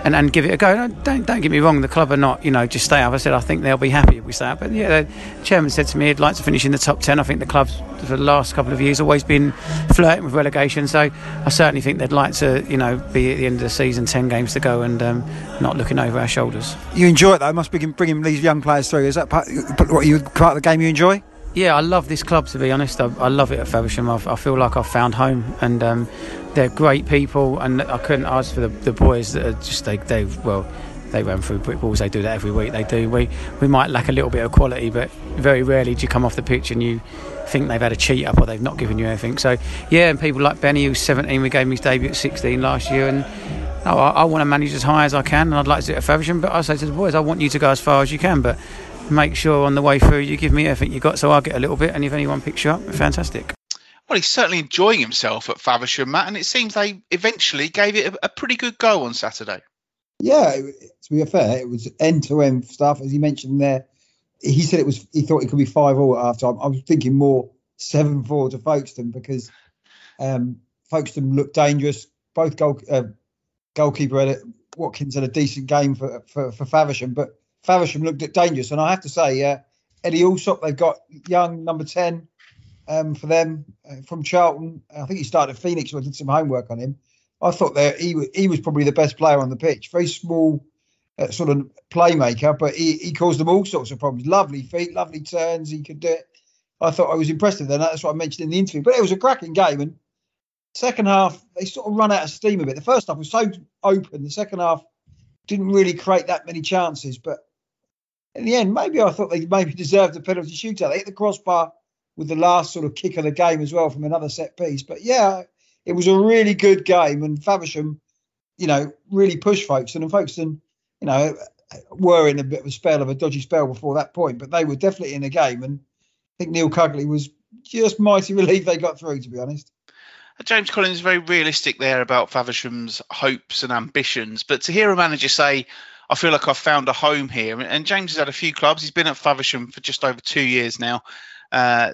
and, and give it a go. Don't don't get me wrong. The club are not, you know, just stay up. I said I think they'll be happy if we stay up. But yeah, the chairman said to me he'd like to finish in the top ten. I think the club's for the last couple of years always been flirting with relegation. So I certainly think they'd like to, you know, be at the end of the season, ten games to go, and um, not looking over our shoulders. You enjoy it though. Must be bringing these young players through. Is that part, what you part of the game you enjoy? Yeah, I love this club to be honest. I, I love it at Faversham. I, I, feel like I've found home, and um, they're great people. And I couldn't ask for the, the boys that are just they they well they run through brick walls. They do that every week. They do. We we might lack a little bit of quality, but very rarely do you come off the pitch and you think they've had a cheat up or they've not given you anything. So yeah, and people like Benny, who's 17, we gave him his debut at 16 last year, and I, I want to manage as high as I can, and I'd like to do it at Faversham. But I say to the boys, I want you to go as far as you can, but make sure on the way through you give me everything you got so I'll get a little bit and if anyone picks you up fantastic. Well he's certainly enjoying himself at Faversham Matt and it seems they eventually gave it a, a pretty good go on Saturday. Yeah to be fair it was end-to-end stuff. As he mentioned there he said it was he thought it could be five all at half time I was thinking more seven four to Folkestone because um, Folkestone looked dangerous. Both goal uh, goalkeeper had a, Watkins had a decent game for, for, for Faversham but Faversham looked at dangerous, and I have to say, uh, Eddie Allsop, they've got young number ten um, for them uh, from Charlton. I think he started at Phoenix. So I did some homework on him. I thought that he he was probably the best player on the pitch. Very small, uh, sort of playmaker, but he, he caused them all sorts of problems. Lovely feet, lovely turns. He could do it. I thought I was impressed with that. That's what I mentioned in the interview. But it was a cracking game, and second half they sort of run out of steam a bit. The first half was so open. The second half didn't really create that many chances, but in the end, maybe I thought they maybe deserved a penalty shootout. They hit the crossbar with the last sort of kick of the game as well from another set piece. But yeah, it was a really good game, and Faversham, you know, really pushed Folkestone, and Folkestone, you know, were in a bit of a spell of a dodgy spell before that point, but they were definitely in the game, and I think Neil Cugley was just mighty [LAUGHS] relieved they got through, to be honest. Uh, James Collins is very realistic there about Faversham's hopes and ambitions, but to hear a manager say, I feel like I've found a home here. And James has had a few clubs. He's been at Faversham for just over two years now, uh,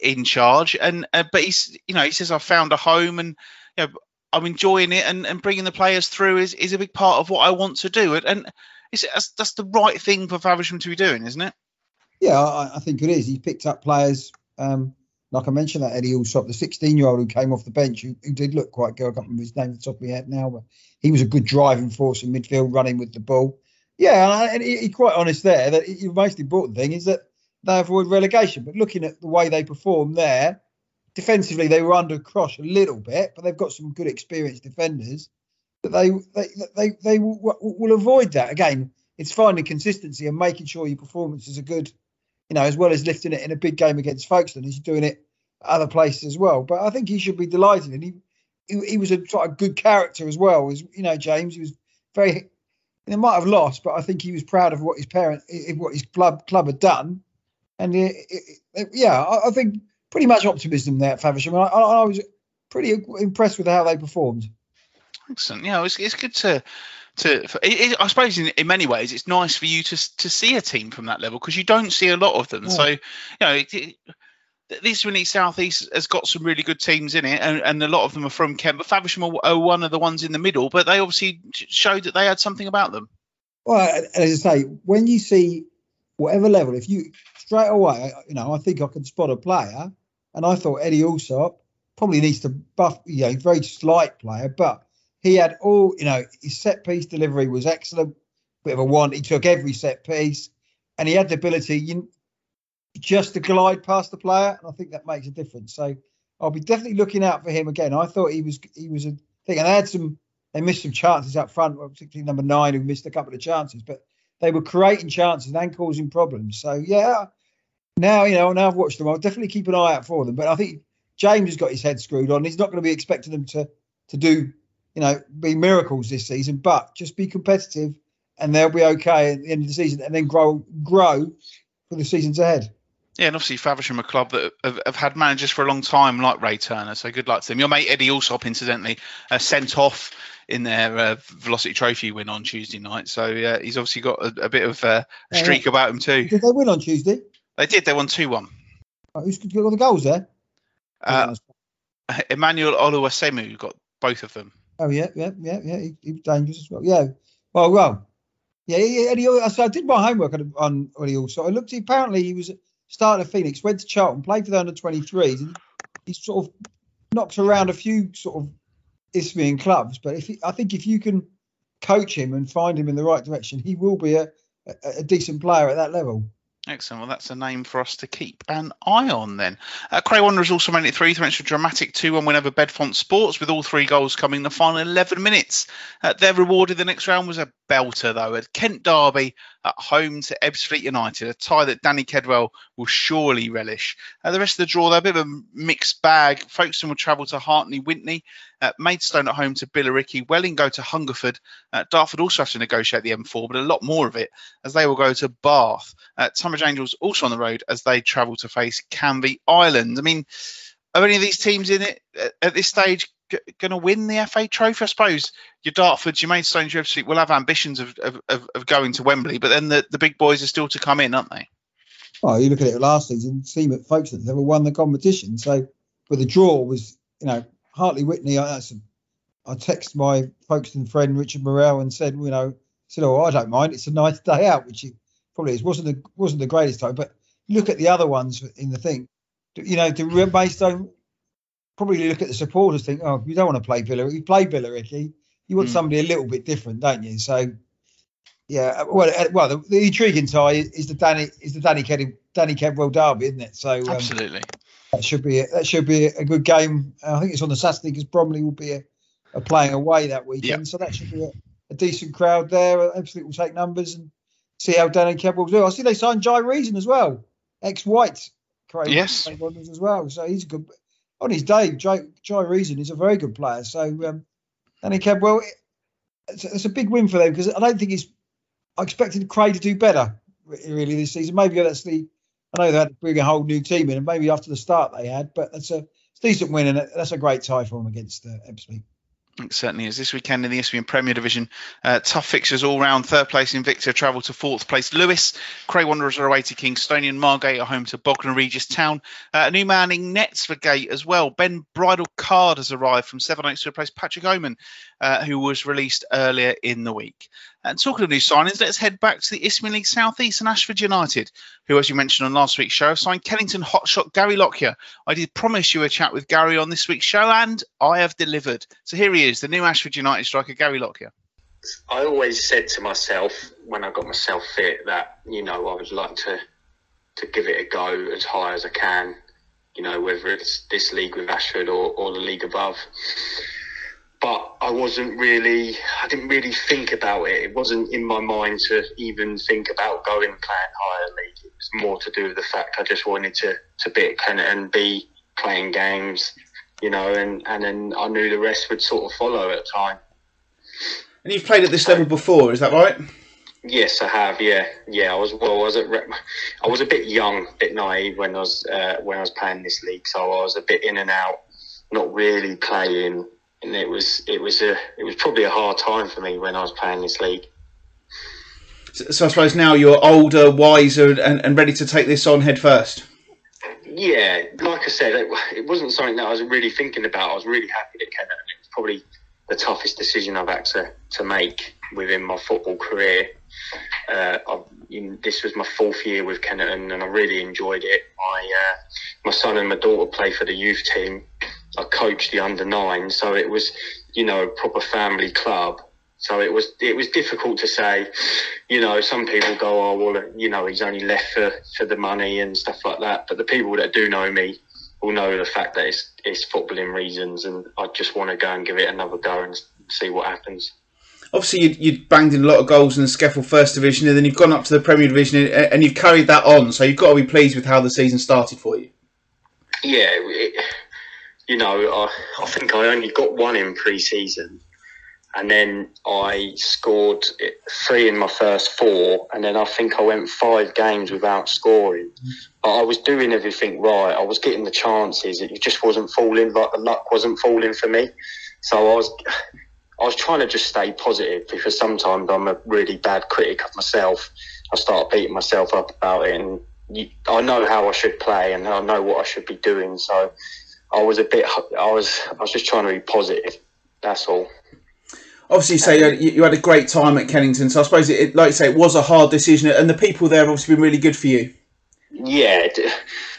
in charge. And uh, but he's you know he says I've found a home and you know I'm enjoying it and, and bringing the players through is, is a big part of what I want to do. And, and that's, that's the right thing for Faversham to be doing, isn't it? Yeah, I, I think it is. He's picked up players. Um, like I mentioned, that Eddie Allsop, the 16 year old who came off the bench, who, who, did look quite good. I can't remember his name at the top of my head now, but he was a good driving force in midfield, running with the ball. Yeah, and he's he quite honest there that the most important thing is that they avoid relegation. But looking at the way they perform there, defensively they were under cross a little bit, but they've got some good experienced defenders that they they they, they will, will avoid that. Again, it's finding consistency and making sure your performances are good you know, as well as lifting it in a big game against Folkestone, he's doing it other places as well. But I think he should be delighted, and he he, he was a sort of good character as well. As you know, James, he was very. They might have lost, but I think he was proud of what his parent, what his club club had done, and it, it, it, yeah, I, I, think pretty much optimism there at Faversham. I, I, I was pretty impressed with how they performed. Excellent. Yeah, it's, it's good to to it, it, I suppose in, in many ways it's nice for you to to see a team from that level because you don't see a lot of them. Yeah. So you know. It, this really southeast has got some really good teams in it, and, and a lot of them are from Kent. But Faversham are, are, one of the ones in the middle, but they obviously showed that they had something about them. Well, as I say, when you see whatever level, if you straight away, you know, I think I can spot a player, and I thought Eddie Allsop probably needs to buff, you know, very slight player, but he had all, you know, his set piece delivery was excellent. Bit of a one. He took every set piece. and he had the ability you, just to glide past the player, and I think that makes a difference. So I'll be definitely looking out for him again. I thought he was he was a thing, and they had some they missed some chances up front, particularly number nine who missed a couple of chances, but they were creating chances and causing problems. So yeah, now you know now I've watched them. I'll definitely keep an eye out for them. But I think James has got his head screwed on. He's not going to be expecting them to to do you know be miracles this season, but just be competitive and they'll be okay at the end of the season, and then grow grow for the seasons ahead. Yeah, and obviously Faversham, a club that have, have, had managers for a long time, like Ray Turner. So good luck to them. Your mate Eddie Allsop, incidentally, uh, sent off in their uh, Velocity Trophy win on Tuesday night. So uh, he's obviously got a, a bit of uh, a streak about him too. Did they win on Tuesday? They did. They won two one. Oh, who's got all the goals there? Uh, Emmanuel Oluwasemu got both of them. Oh yeah, yeah, yeah, yeah. He, he was dangerous as well. Yeah. Well, well. Yeah, yeah. Eddie, so I did my homework on on Eddie also. I looked. Apparently, he was started at Phoenix, went to Charlton, played for the under 23s, and he sort of knocks around a few sort of Isthmian clubs. But if he, I think if you can coach him and find him in the right direction, he will be a, a, a decent player at that level. Excellent. Well, that's a name for us to keep an eye on then. Uh, Cray Wanderers also made it three thanks to a dramatic 2 1 win over Bedfont Sports, with all three goals coming in the final 11 minutes. Uh, their reward in the next round was a belter, though, at Kent Derby at home to Ebbsfleet United, a tie that Danny Kedwell will surely relish. Uh, the rest of the draw, they're a bit of a mixed bag. Folkestone will travel to Hartley Wintney, uh, Maidstone at home to Billericay, Welling go to Hungerford. Uh, Dartford also have to negotiate the M4, but a lot more of it as they will go to Bath. Uh, Tonbridge Angels also on the road as they travel to face Canvey Island. I mean, are any of these teams in it at this stage going to win the FA Trophy? I suppose your Dartford, your Maidstone, your Ebbsfleet will have ambitions of, of, of, going to Wembley, but then the, the big boys are still to come in, aren't they? Well, you look at it last season, team at Folkestone never won the competition. So, but the draw was, you know, Hartley Wintney. I, I text my Folkestone friend Richard Morrell and said, you know, said, oh, I don't mind. It's a nice day out, which it probably is. wasn't the wasn't the greatest time, but look at the other ones in the thing. You know, the Maidstone probably look at the supporters, think, oh, you don't want to play Billericay. You play Billericay. You want mm. somebody a little bit different, don't you? So, yeah. Well, uh, well, the, the intriguing tie is the Danny is the Danny Ked, Danny Kedwell derby, isn't it? So um, absolutely. That should be a, that should be a good game. I think it's on the Saturday because Bromley will be a, a playing away that weekend, yep. so that should be a, a, decent crowd there. Absolutely, will take numbers and see how Danny Kedwell do. I see they signed Jai Reason as well, ex White. Yes, as well. So he's a good on his day. Jai, Reason is a very good player. So um, Danny Kedwell, it's, it's, a big win for them because I don't think he's. I expected Cray to do better really this season. Maybe that's the I know they had to bring a whole new team in, and maybe after the start they had, but that's a decent win, and that's a great tie for them against uh. It certainly is. This weekend in the Isthmian Premier Division, uh, tough fixtures all round. Third place Invicta travel to fourth place Lewes. Cray Wanderers are away to Kingstonian. Margate are home to Bognor Regis Town. Uh, a new man in nets for Gate as well. Ben Bridal Card has arrived from Sevenoaks to replace Patrick Oman, uh, who was released earlier in the week. And talking of new signings, let's head back to the Isthmian League South East and Ashford United, who, as you mentioned on last week's show, signed Kennington hotshot Gary Lockyer. I did promise you a chat with Gary on this week's show, and I have delivered. So here he is, the new Ashford United striker, Gary Lockyer. I always said to myself when I got myself fit that you know I would like to to give it a go as high as I can. You know whether it's this league with Ashford or, or the league above but I wasn't really, I didn't really think about it. It wasn't in my mind to even think about going and playing higher league. It was more to do with the fact I just wanted to, to be at and be playing games, you know, and, and then I knew the rest would sort of follow at time. And you've played at this level before, is that right? Yes, I have. Yeah, yeah. I was well. I was at, I was a bit young, a bit naive when I was uh, when I was playing this league, so I was a bit in and out, not really playing and it was it was a it was probably a hard time for me when I was playing this league. So, so I suppose now you're older, wiser, and, and ready to take this on head first. Yeah, like I said, it, it, wasn't something that I was really thinking about. I was really happy to Kennett. It was probably the toughest decision I've had to, to make within my football career. Uh, you this was my fourth year with Kennett, and I really enjoyed it. My uh, my son and my daughter play for the youth team, I coached the under nine, so it was, you know, a proper family club. So it was it was difficult to say. You know, some people go, oh well, you know, he's only left for, for the money and stuff like that. But the people that do know me will know the fact that it's it's footballing reasons, and I just want to go and give it another go and see what happens. Obviously, you'd, you'd banged in a lot of goals in the SCEFL First Division, and then you've gone up to the Premier Division, and, and you've carried that on. So you've got to be pleased with how the season started for you. Yeah, it, you know, I, I think I only got one in pre-season, and then I scored three in my first four, and then I think I went five games without scoring. But I was doing everything right. I was getting the chances. It just wasn't falling. Like the luck wasn't falling for me. So I was, [SIGHS] I was trying to just stay positive because sometimes I'm a really bad critic of myself. I start beating myself up about it, and you, I know how I should play, and I know what I should be doing. So I was a bit, I was, I was just trying to be positive. That's all obviously, you say you, you had a great time at Kennington, so I suppose it, like you say, it was a hard decision, and the people there have obviously been really good for you. Yeah,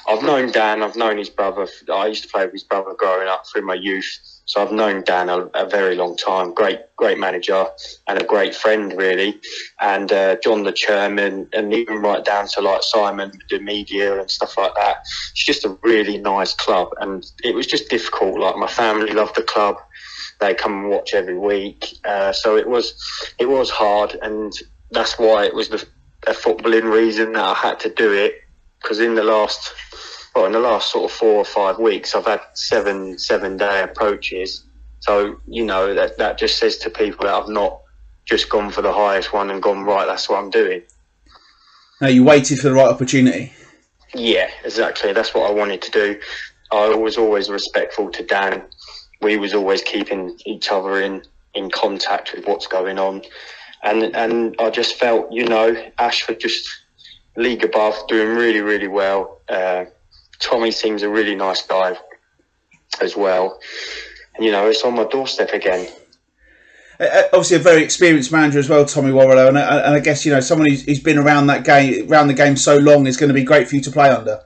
I've known Dan. I've known his brother. I used to play with his brother growing up through my youth, so I've known Dan a, a very long time. Great, great manager and a great friend, really. And uh, John, the chairman, and even right down to like Simon, the media and stuff like that. It's just a really nice club, and it was just difficult. Like my family loved the club they come and watch every week. Uh, so it was it was hard, and that's why it was the a footballing reason that I had to do it. Because in the last well, in the last sort of four or five weeks, I've had seven seven day approaches. So you know that that just says to people that I've not just gone for the highest one and gone right. That's what I'm doing. No, you waited for the right opportunity. Yeah, exactly. That's what I wanted to do. I was always respectful to Dan we was always keeping each other in in contact with what's going on, and and I just felt you know Ashford just league above, doing really really well. Uh, Tommy seems a really nice guy as well, and you know it's on my doorstep again. Obviously, a very experienced manager as well, Tommy Warrilow, and, and I guess you know someone who's, who's been around that game, around the game so long, is going to be great for you to play under.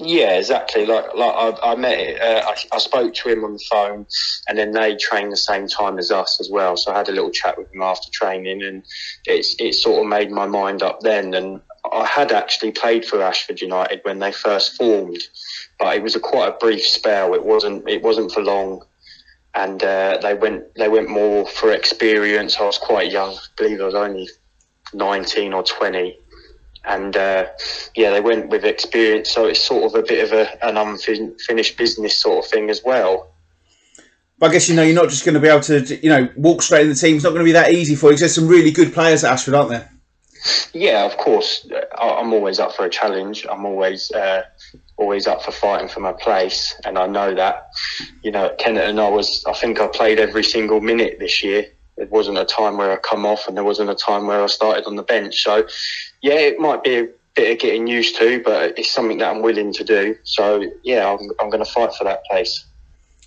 Yeah, exactly. Like, like I, I met, uh, I, I, spoke to him on the phone, and then they trained the same time as us as well. So I had a little chat with him after training, and it's it sort of made my mind up then. And I had actually played for Ashford United when they first formed, but it was a quite a brief spell. It wasn't it wasn't for long, and uh, they went they went more for experience. I was quite young, I believe I was only nineteen or twenty and uh, yeah, they went with experience. So it's sort of a bit of a, an unfinished business sort of thing as well. But I guess you know you're not just going to be able to you know walk straight in the team. It's not going to be that easy for you. There's some really good players at Ashford, aren't there? Yeah, of course. I'm always up for a challenge. I'm always uh, always up for fighting for my place, and I know that. You know, at Kennington, I was. I think I played every single minute this year. It wasn't a time where I come off, and there wasn't a time where I started on the bench. So yeah, it might be a bit of getting used to, but it's something that I'm willing to do. So yeah, I'm, I'm going to fight for that place.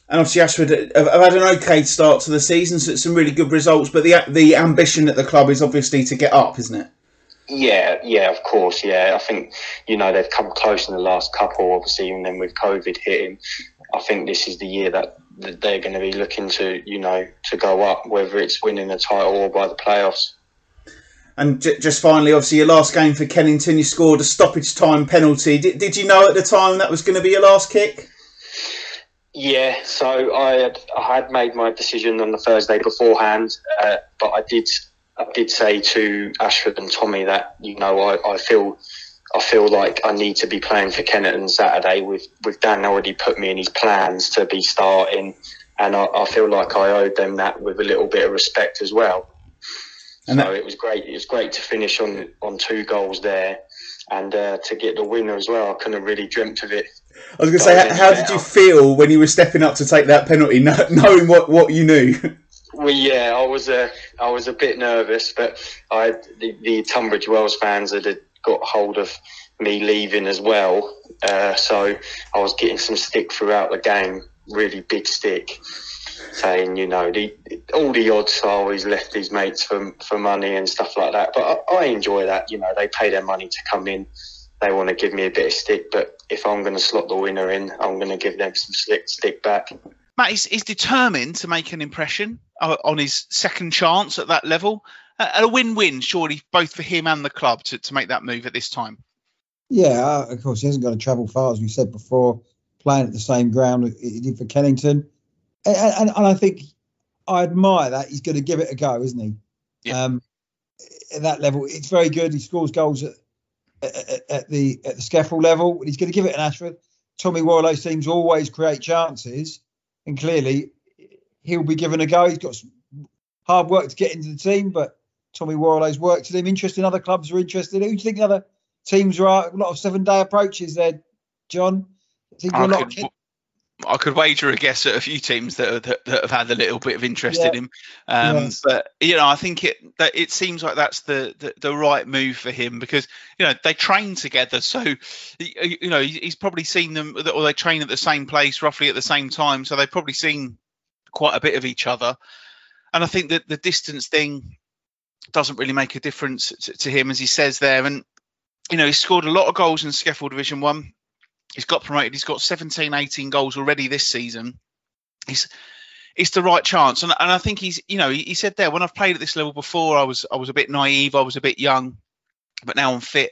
And obviously, Ashford have, had an okay start to the season, so some really good results. But the the ambition at the club is obviously to get up, isn't it? Yeah, yeah, of course, yeah. I think you know they've come close in the last couple, obviously, and then with COVID hitting, I think this is the year that they're going to be looking to you know to go up, whether it's winning a title or by the playoffs. And j- just finally, obviously, your last game for Kennington, you scored a stoppage time penalty. Did, did you know at the time that was going to be your last kick? Yeah, so I had I had made my decision on the Thursday beforehand, uh, but I did I did say to Ashford and Tommy that you know I, I feel I feel like I need to be playing for Kennington Saturday with with Dan already put me in his plans to be starting, and I, I feel like I owed them that with a little bit of respect as well. And so that, it was great. It was great to finish on on two goals there, and uh, to get the winner as well. I couldn't have really dreamt of it. I was going to say, how, how did you feel when you were stepping up to take that penalty, [LAUGHS] knowing what, what you knew? Well, yeah, I was a uh, was a bit nervous, but I the, the Tunbridge Wells fans had got hold of me leaving as well, uh, so I was getting some stick throughout the game, really big stick saying, you know, the, all the odds are always left these mates for, for money and stuff like that. But I, I enjoy that. You know, they pay their money to come in. They want to give me a bit of stick, but if I'm going to slot the winner in, I'm going to give them some slick stick back. Matt, he's, he's determined to make an impression on his second chance at that level. A win-win, surely, both for him and the club to, to make that move at this time. Yeah, uh, of course, he hasn't got to travel far, as we said before, playing at the same ground he did for Kennington. And, and, and I think I admire that. He's going to give it a go, isn't he? Yeah. Um, at that level, it's very good. He scores goals at, at, at the at the SCEFL level. He's going to give it an Ashford. Tommy Warrilow seems to always create chances, and clearly he'll be given a go. He's got some hard work to get into the team, but Tommy Warrilow's worked at him. Interested Interesting. Other clubs are interested. Who do you think the other teams are? A lot of seven day approaches there, John. I I lot of could, I could wager a guess at a few teams that, that, that have had a little bit of interest in him. Um, Yes. But you know, I think it that it seems like that's the, the the right move for him because you know they train together, so you know he's probably seen them or they train at the same place roughly at the same time, so they've probably seen quite a bit of each other. And I think that the distance thing doesn't really make a difference to, to him, as he says there. And you know, he's scored a lot of goals in SCEFL Division One. He's got promoted. He's got 17, 18 goals already this season. He's it's the right chance, and, and I think he's you know he, he said there when I've played at this level before, I was I was a bit naive, I was a bit young, but now I'm fit.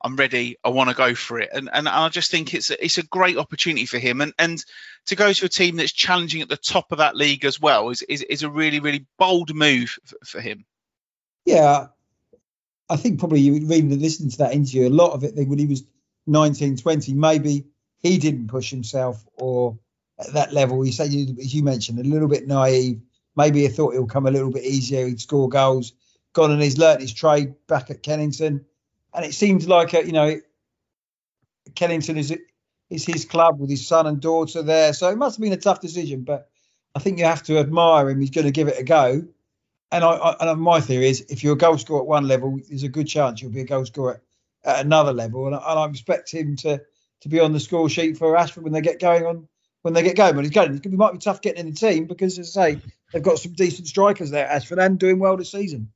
I'm ready. I want to go for it, and and I just think it's a, it's a great opportunity for him, and and to go to a team that's challenging at the top of that league as well is is, is a really really bold move for, for him. Yeah, I think probably you and listening to that interview, a lot of it when he was 19, 20, maybe he didn't push himself or at that level. He said, you- as you mentioned, a little bit naive. Maybe he thought it'll come a little bit easier. He'd score goals. Gone and he's learnt his trade back at Kennington, and it seems like a, you know, Kennington is is his club with his son and daughter there. So it must have been a tough decision, but I think you have to admire him. He's going to give it a go. And I, I and my theory is, if you're a goal scorer at one level, there's a good chance you'll be a goal scorer at another level. And, I- and I expect him to to be on the score sheet for Ashford when they get going on when they get going. But he's going. It might be tough getting in the team because, as I say, they've got some decent strikers there, Ashford, and doing well this season.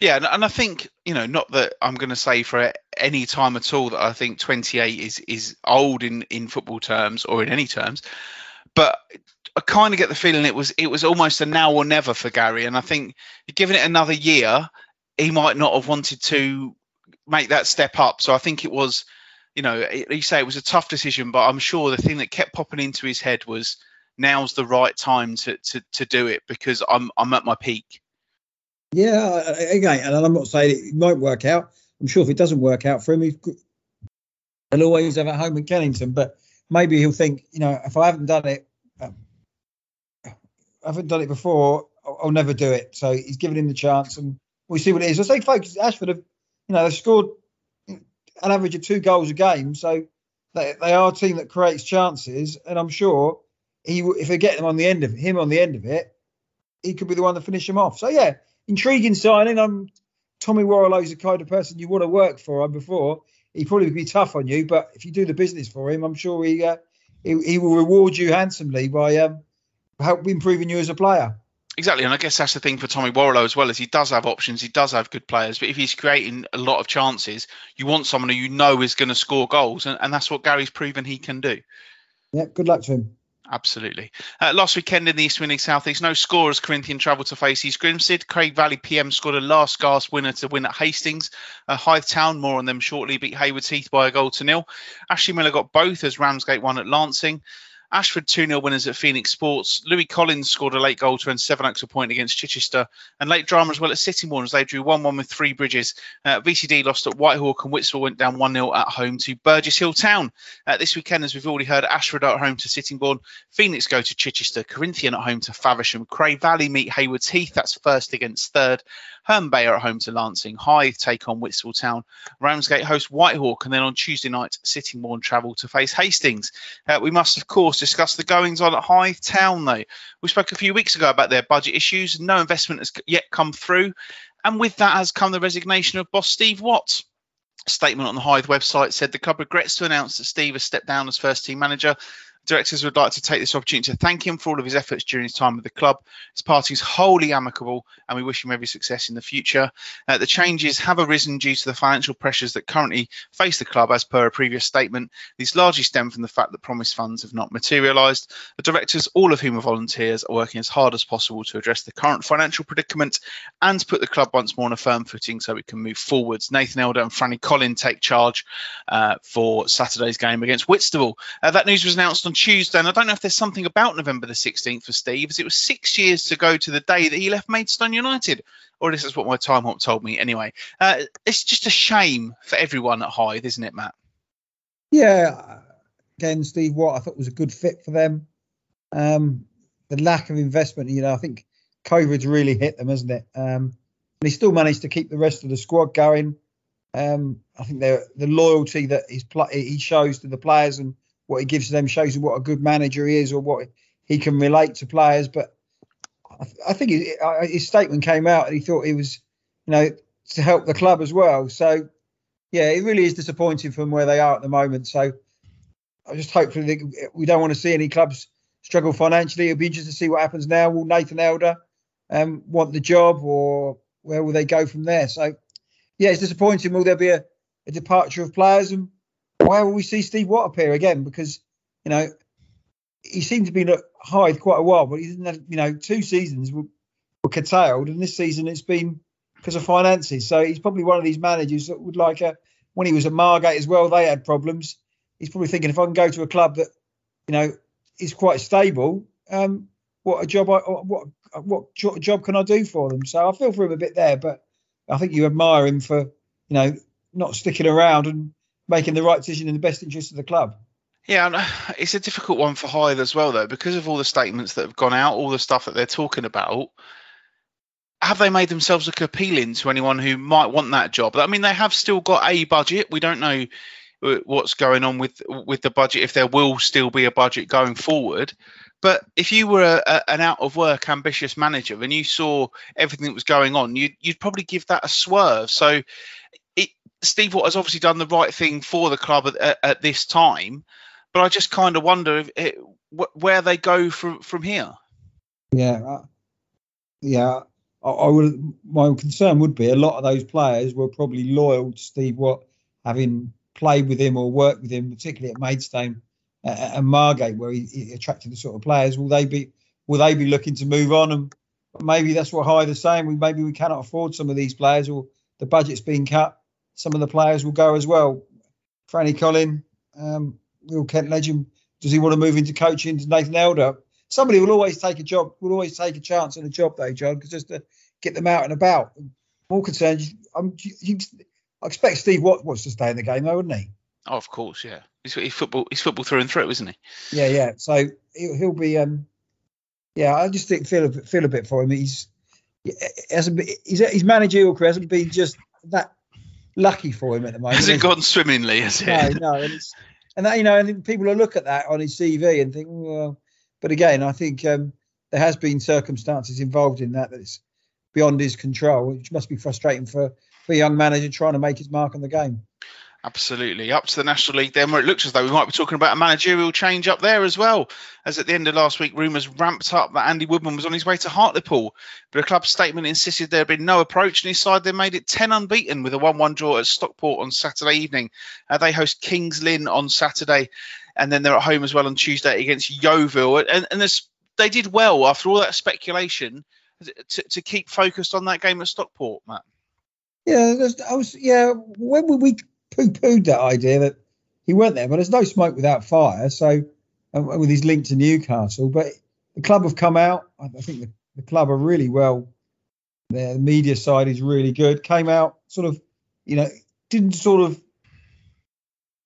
Yeah, and, and I think you know, not that I'm going to say for any time at all that I think 28 is is old in in football terms or in any terms, but I kind of get the feeling it was it was almost a now or never for Gary, and I think given it another year, he might not have wanted to make that step up. So I think it was, you know, you say it was a tough decision, but I'm sure the thing that kept popping into his head was now's the right time to to to do it because I'm I'm at my peak. Yeah, again, and I'm not saying it might work out. I'm sure if it doesn't work out for him, he'll always have a home in Kennington. But maybe he'll think, you know, if I haven't done it, haven't done it before, I'll, I'll never do it. So he's given him the chance, and we'll see what it is. I say, folks, Ashford have, you know, they've scored an average of two goals a game, so they, they are a team that creates chances, and I'm sure he, if they get them on the end of him on the end of it, he could be the one to finish him off. So yeah, intriguing signing. I'm Tommy Warrilow's the kind of person you want to work for. Before he probably would be tough on you, but if you do the business for him, I'm sure he uh, he, he will reward you handsomely by um, help improving you as a player. Exactly, and I guess that's the thing for Tommy Warrilow as well, is he does have options, he does have good players, but if he's creating a lot of chances, you want someone who you know is going to score goals, and, and that's what Gary's proven he can do. Yeah, good luck to him. Absolutely. Uh, last weekend in the Isthmian South East, no scorers. Corinthian travelled to face East Grinstead. Cray Valley PM scored a last gasp winner to win at Hastings. Uh, Hythe Town, more on them shortly, beat Haywards Heath by a goal to nil. Ashley Miller got both as Ramsgate won at Lancing. Ashford 2 0 winners at Phoenix Sports. Louis Collins scored a late goal to earn seven Oaks a point against Chichester. And late drama as well at Sittingbourne as they drew 1 1 with three bridges. Uh, VCD lost at Whitehawk and Whitstable went down 1 0 at home to Burgess Hill Town. Uh, this weekend, as we've already heard, Ashford at home to Sittingbourne. Phoenix go to Chichester. Corinthian at home to Faversham. Cray Valley meet Haywards Heath. That's first against third. Herne Bay are at home to Lancing. Hythe take on Whitstable Town. Ramsgate host Whitehawk. And then on Tuesday night, Sittingbourne travel to face Hastings. Uh, we must, of course, discuss the goings on at Hythe Town, though. We spoke a few weeks ago about their budget issues. No investment has yet come through. And with that has come the resignation of boss Steve Watts. A statement on the Hythe website said the club regrets to announce that Steve has stepped down as first team manager. Directors would like to take this opportunity to thank him for all of his efforts during his time with the club. His party is wholly amicable and we wish him every success in the future. Uh, the changes have arisen due to the financial pressures that currently face the club, as per a previous statement. These largely stem from the fact that promised funds have not materialised. The directors, all of whom are volunteers, are working as hard as possible to address the current financial predicament and put the club once more on a firm footing so we can move forwards. Nathan Elder and Franny Collin take charge uh, for Saturday's game against Whitstable. Uh, that news was announced on Tuesday, and I don't know if there's something about November the 16th for Steve, as it was six years to go to the day that he left Maidstone United. Or this is what my time hop told me anyway. Uh, it's just a shame for everyone at Hythe, isn't it, Matt? Yeah, again, Steve Watt, I thought was a good fit for them. Um, the lack of investment, you know, I think COVID's really hit them, hasn't it? Um, and he still managed to keep the rest of the squad going. Um, I think the loyalty that he's pl- he shows to the players and what he gives them shows you what a good manager he is or what he can relate to players. But I, th- I think his, his statement came out and he thought he was, you know, to help the club as well. So yeah, it really is disappointing from where they are at the moment. So I just hopefully we don't want to see any clubs struggle financially. It'll be interesting to see what happens now. Will Nathan Elder um, want the job or where will they go from there? So yeah, it's disappointing. Will there be a, a departure of players and where will we see Steve Watt appear again? Because you know he seemed to be Hythe quite a while, but he didn't have you know two seasons were, were curtailed, and this season it's been because of finances. So he's probably one of these managers that would like a when he was at Margate as well. They had problems. He's probably thinking if I can go to a club that you know is quite stable, um, what a job I what what job can I do for them? So I feel for him a bit there, but I think you admire him for you know not sticking around and making the right decision in the best interest of the club. Yeah, it's a difficult one for Hythe as well, though, because of all the statements that have gone out, all the stuff that they're talking about. Have they made themselves look appealing to anyone who might want that job? I mean, they have still got a budget. We don't know uh, what's going on with with the budget if there will still be a budget going forward. But if you were a, a, an out of work ambitious manager and you saw everything that was going on, you'd, you'd probably give that a swerve. So Steve Watt has obviously done the right thing for the club at, at, this time, but I just kind of wonder if it, where they go from from here. Yeah, uh, yeah. I, I would. My concern would be a lot of those players were probably loyal to Steve Watt, having played with him or worked with him, particularly at Maidstone uh, and Margate, where he, he, attracted the sort of players. Will they be will they be looking to move on? And maybe that's what Hythe is saying. We maybe we cannot afford some of these players, or the budget's being cut. Some of the players will go as well. Franny Collin, um, real Kent legend. Does he want to move into coaching? Does Nathan Elder? Somebody will always take a job. Will always take a chance on a job, though, John, because just to get them out and about. More concerned. I'm, you, you, I expect Steve Watt wants to stay in the game, though, wouldn't he? Oh, of course, yeah. He's, he's football. He's football through and through, isn't he? Yeah, yeah. So he'll, he'll be. Um, yeah, I just think feel a bit, feel a bit for him. He's hasn't been, his, his managerial career hasn't been just that lucky for him at the moment. Hasn't gone swimmingly, has it? No, no. And, and that you know, and people will look at that on his CV and think, well, but again, I think um, there has been circumstances involved in that that's beyond his control, which must be frustrating for for a young manager trying to make his mark on the game. Absolutely. Up to the National League then, where it looks as though we might be talking about a managerial change up there as well. As at the end of last week, rumours ramped up that Andy Woodman was on his way to Hartlepool. But a club statement insisted there had been no approach, and his side then made it 10 unbeaten with a 1 1 draw at Stockport on Saturday evening. Uh, they host Kings Lynn on Saturday, and then they're at home as well on Tuesday against Yeovil. And, and they did well after all that speculation to, to keep focused on that game at Stockport, Matt. Yeah, I was. Yeah, when were we poo-pooed that idea that he went there, but there's no smoke without fire. So uh, with his link to Newcastle, but the club have come out. I think the, the club are really well. The media side is really good. Came out sort of, you know, didn't sort of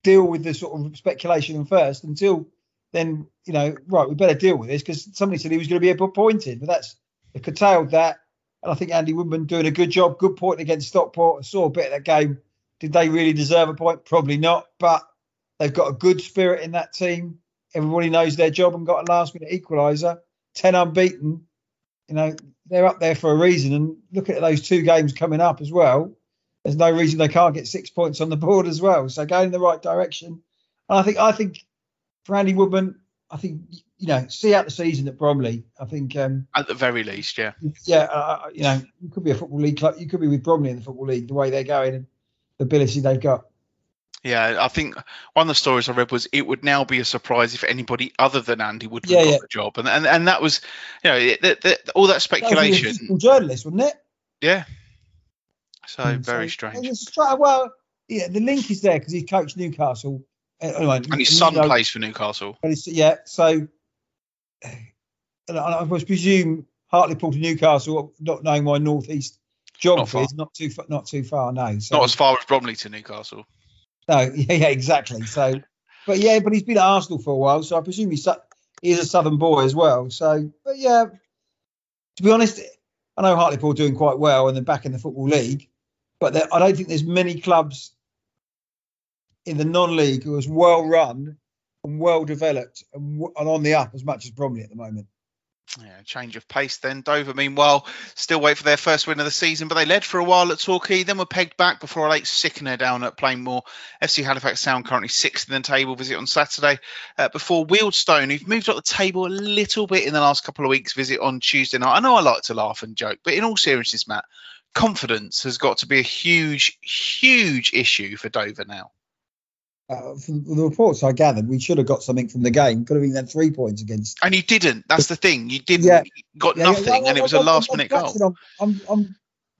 deal with the sort of speculation first until then, you know, right, we better deal with this because somebody said he was going to be appointed, but that's they curtailed that. And I think Andy Woodman doing a good job, good point against Stockport. I saw a bit of that game did they really deserve a point? Probably not, but they've got a good spirit in that team. Everybody knows their job and got a last minute equaliser. 10 unbeaten. You know, they're up there for a reason. And look at those two games coming up as well. There's no reason they can't get six points on the board as well. So going in the right direction. And I think I think for Andy Woodman, I think you know, see out the season at Bromley. I think, um, At the very least, yeah. yeah, uh, you know, you could be a football league club. You could be with Bromley in the football league, the way they're going and ability they've got. Yeah, I think one of the stories I read was it would now be a surprise if anybody other than Andy would Yeah, got yeah. the job, and and, and that was, you know, it, that that- all that That speculation. football journalist, wasn't it? Yeah. So Mm, very so- strange. and Well, yeah, the link is there because he coached Newcastle. Uh, Anyway, And his son you know, plays for Newcastle. yeah, so [SIGHS] and I, presume Hartlepool to Newcastle, not knowing my northeast geography, far. is not too fa- not too far. No, so, Not as far as Bromley to Newcastle. no, [LAUGHS] yeah, yeah, exactly. So, but yeah, but he's been at Arsenal for a while, so I presume he's he's a Southern boy as well. So, but yeah, to be honest, I know Hartlepool are doing quite well and they're back in the football league, but I don't think there's many clubs in the non-league who are as well run and well developed and, w- and on the up as much as Bromley at the moment. Yeah, change of pace then. Dover, meanwhile, still wait for their first win of the season, but they led for a while at Torquay, then were pegged back before a late sickener down at Plainmoor. FC Halifax Town currently sixth in the table, visit on Saturday. Uh, before Wealdstone, who've moved up the table a little bit in the last couple of weeks, visit on Tuesday night. I know I like to laugh and joke, but in all seriousness, Matt, confidence has got to be a huge, huge issue for Dover now. Uh, from the reports I gathered, we should have got something from the game. Could have even had three points against. And you didn't. That's the thing. You didn't. Yeah. You got Yeah, yeah, nothing, well, and it was a last I'm minute goal. clutching on- I'm, I'm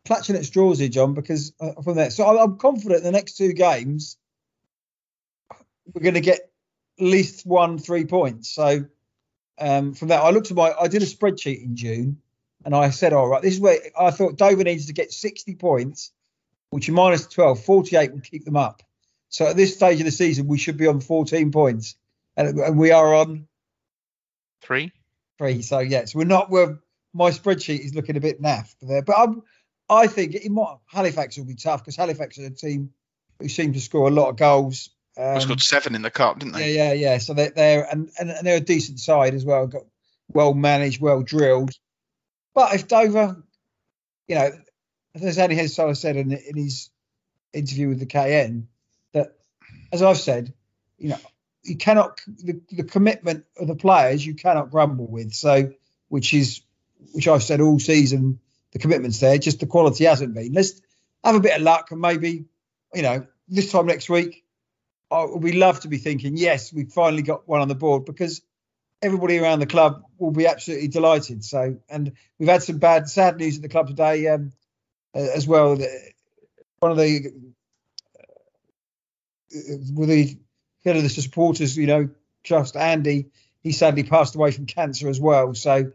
clutching at straws here, John, because uh, from there. So I'm, I'm confident the next two games we're going to get at least one three points. So um, from that, I looked at my, I did a spreadsheet in June, and I said, all right, this is where I thought Dover needs to get 60 points, which minus 12, 48 would keep them up. So at this stage of the season, we should be on 14 points, and, and we are on Three. three. So yes, we're not. We're my spreadsheet is looking a bit naff there, but I'm, I think it might, Halifax will be tough because Halifax are a team who seem to score a lot of goals. Um, We scored seven in the cup, didn't they? yeah, yeah, yeah. So they're, they're and, and and they're a decent side as well. Got well managed, well drilled. But if Dover, you know, as Andy Hessenthaler said in, in his interview with the KN, that as I've said, you know, you cannot the, the commitment of the players you cannot grumble with. So, which is which I've said all season, the commitment's there. Just the quality hasn't been. Let's have a bit of luck and maybe, you know, this time next week oh, we love to be thinking, yes, we've finally got one on the board because everybody around the club will be absolutely delighted. So, and we've had some bad, sad news at the club today um, as well. One of the with the head of the supporters, you know, trust Andy, he sadly passed away from cancer as well. So,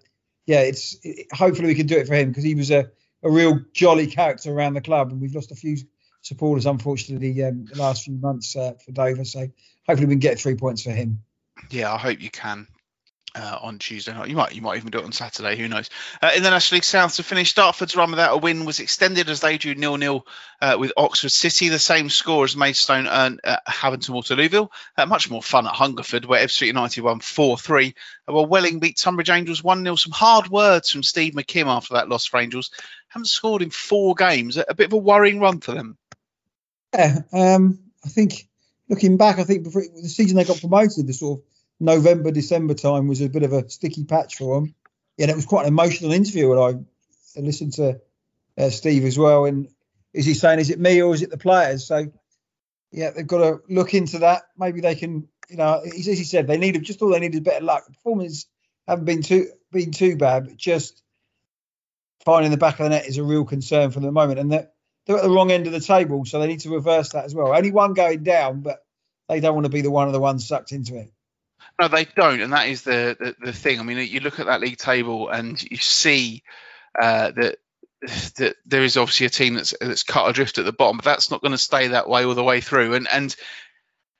yeah, it's it, hopefully we can do it for him because he was a, a real jolly character around the club, and we've lost a few supporters unfortunately um, the last few months uh, for Dover. So hopefully we can get three points for him. Yeah, I hope you can. Uh, on Tuesday night, you might you might even do it on Saturday. Who knows? Uh, in the National League South, to finish, Dartford's run without a win was extended as they drew nil nil uh, with Oxford City. The same score as Maidstone earned at Havant Waterlooville. Uh, much more fun at Hungerford, where Ebbsfleet United won four three. While Welling beat Tonbridge Angels one 0 Some hard words from Steve McKimm after that loss for Angels. Haven't scored in four games. A, a bit of a worrying run for them. Yeah, um, I think looking back, I think before the season they got promoted, the sort of November December time was a bit of a sticky patch for them. Yeah, and it was quite an emotional interview, and I listened to uh, Steve as well. And is he saying, is it me or is it the players? So yeah, they've got to look into that. Maybe they can, you know, as he said, they need just all they needed better luck. Performance haven't been too been too bad, but just finding the back of the net is a real concern for the moment. And that they're at the wrong end of the table, so they need to reverse that as well. Only one going down, but they don't want to be the one of the ones sucked into it. No, they don't, and that is the, the the thing. I mean, you look at that league table and you see uh, that that there is obviously a team that's that's cut adrift at the bottom, but that's not going to stay that way all the way through. And and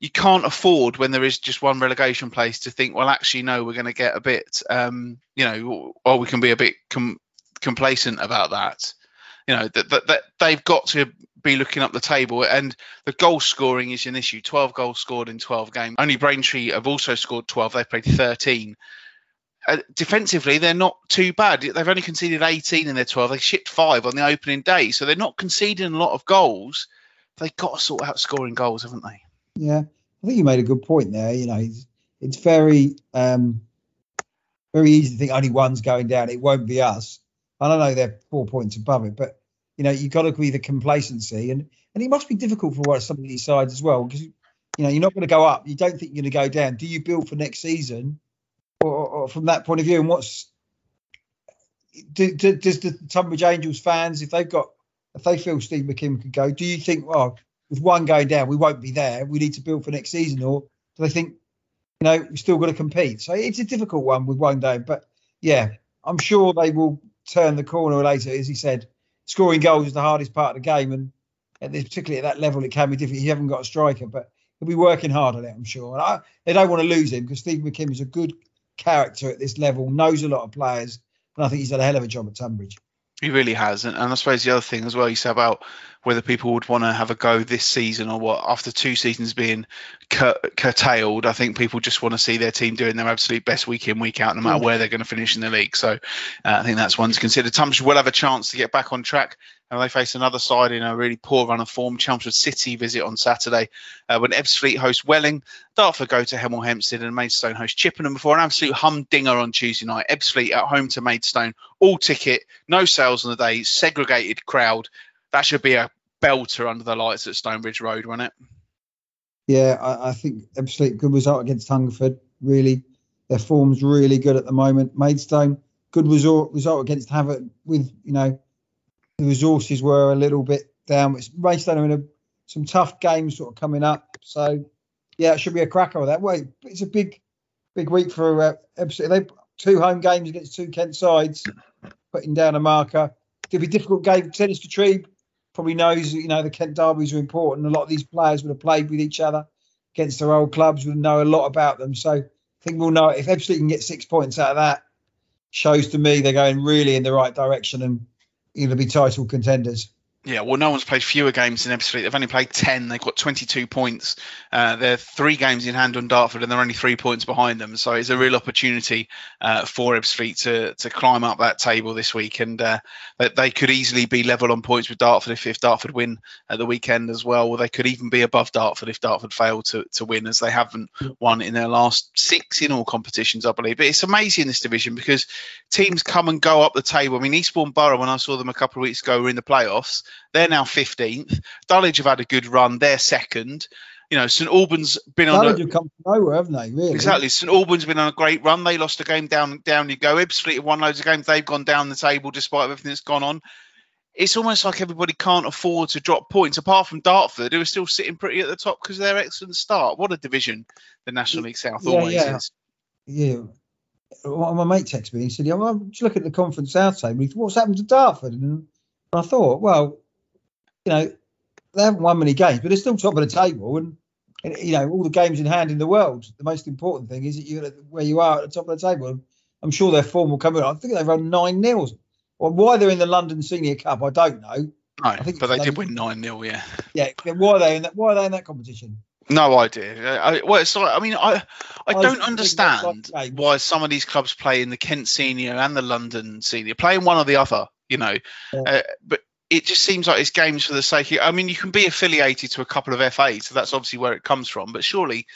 you can't afford when there is just one relegation place to think, well, actually, no, we're going to get a bit, um, you know, or we can be a bit com- complacent about that. You know that, that that they've got to be looking up the table, and the goal scoring is an issue. Twelve goals scored in twelve games. Only Braintree have also scored twelve. They've played thirteen. Uh, defensively, they're not too bad. They've only conceded 18 in their 12. They shipped five on the opening day, so they're not conceding a lot of goals. They've got to sort out scoring goals, haven't they? Yeah, I think you made a good point there. You know, he's, it's very um, very easy to think only one's going down. It won't be us. I don't know they're four points above it, but you know you've got to agree the complacency, and and it must be difficult for some of these sides as well because you know you're not going to go up. You don't think you're going to go down. Do you build for next season, or, or from that point of view? And what's do, do, does the Tonbridge Angels fans, if they've got if they feel Steve McKimm could go, do you think, well, with one going down, we won't be there. We need to build for next season, or do they think, you know, we've still got to compete? So it's a difficult one with one down, but yeah, I'm sure they will turn the corner later. As he said, scoring goals is the hardest part of the game, and at this, particularly at that level, it can be difficult. You haven't got a striker, but he'll be working hard on it, I'm sure. And I, they don't want to lose him because Steve McKimm is a good character at this level, knows a lot of players, and I think he's done a hell of a job at Tonbridge. He really has, and, and I suppose the other thing as well you said about whether people would want to have a go this season or what after two seasons being cur- curtailed. I think people just want to see their team doing their absolute best week in week out, no matter where they're going to finish in the league. So uh, I think that's one to consider. Tonbridge will have a chance to get back on track. And they face another side in a really poor run of form. Chelmsford City visit on Saturday uh, when Ebbsfleet host Welling. Dartford go to Hemel Hempstead and Maidstone host Chippenham before an absolute humdinger on Tuesday night. Ebbsfleet at home to Maidstone. All ticket, no sales on the day, segregated crowd. That should be a belter under the lights at Stonebridge Road, won't it? Yeah, I, I think Ebbsfleet good result against Hungerford. Really, their form's really good at the moment. Maidstone good result result against Havant with you know the resources were a little bit down. It's Maidstone are in some tough games sort of coming up. So yeah, it should be a cracker that way. It's a big, big week for uh, They two home games against two Kent sides, putting down a marker. It'll be a difficult game. Dennis Kutrieb probably knows you know the Kent derbies are important. A lot of these players would have played with each other against their old clubs, would know a lot about them. So I think we'll know if Ebbsfleet can get six points out of that. Shows to me they're going really in the right direction and to be title contenders. Yeah, well, no one's played fewer games than Ebbsfleet. They've only played 10. They've got 22 points. Uh, they're three games in hand on Dartford, and they're only three points behind them. So it's a real opportunity uh, for Ebbsfleet to to climb up that table this week. And uh, they could easily be level on points with Dartford if, if Dartford win at the weekend as well. Or they could even be above Dartford if Dartford fail to, to win, as they haven't won in their last six in all competitions, I believe. But it's amazing this division because teams come and go up the table. I mean, Eastbourne Borough, when I saw them a couple of weeks ago, were in the playoffs they're now 15th. Dulwich have had a good run. They're second. You know, St Albans been Dulwich on. A, have come from nowhere, haven't they? Really? Exactly. St Albans been on a great run. They lost a game down. Down you go. Ebbsfleet have won loads of games. They've gone down the table despite everything that's gone on. It's almost like everybody can't afford to drop points, apart from Dartford, who are still sitting pretty at the top because of their excellent start. What a division the National League South yeah, always yeah. is. Yeah. My mate texted me. He said, "Yeah, well, just look at the Conference South table. What's happened to Dartford?" And I thought, well, you know, they haven't won many games, but they're still top of the table. And, and you know, all the games in hand in the world. The most important thing is that you're where you are at the top of the table. I'm sure their form will come in. I think they've run nine nils. Well, why they're in the London Senior Cup, I don't know. No, I think but they did win 9 0, yeah. Yeah, why are they in that? Why are they in that competition? No idea. I, well, it's like, I mean, I I I don't understand like why some of these clubs play in the Kent Senior and the London Senior, playing one or the other, you know. Yeah. Uh, but it just seems like it's games for the sake of. I mean, you can be affiliated to a couple of FAs, so that's obviously where it comes from. But surely,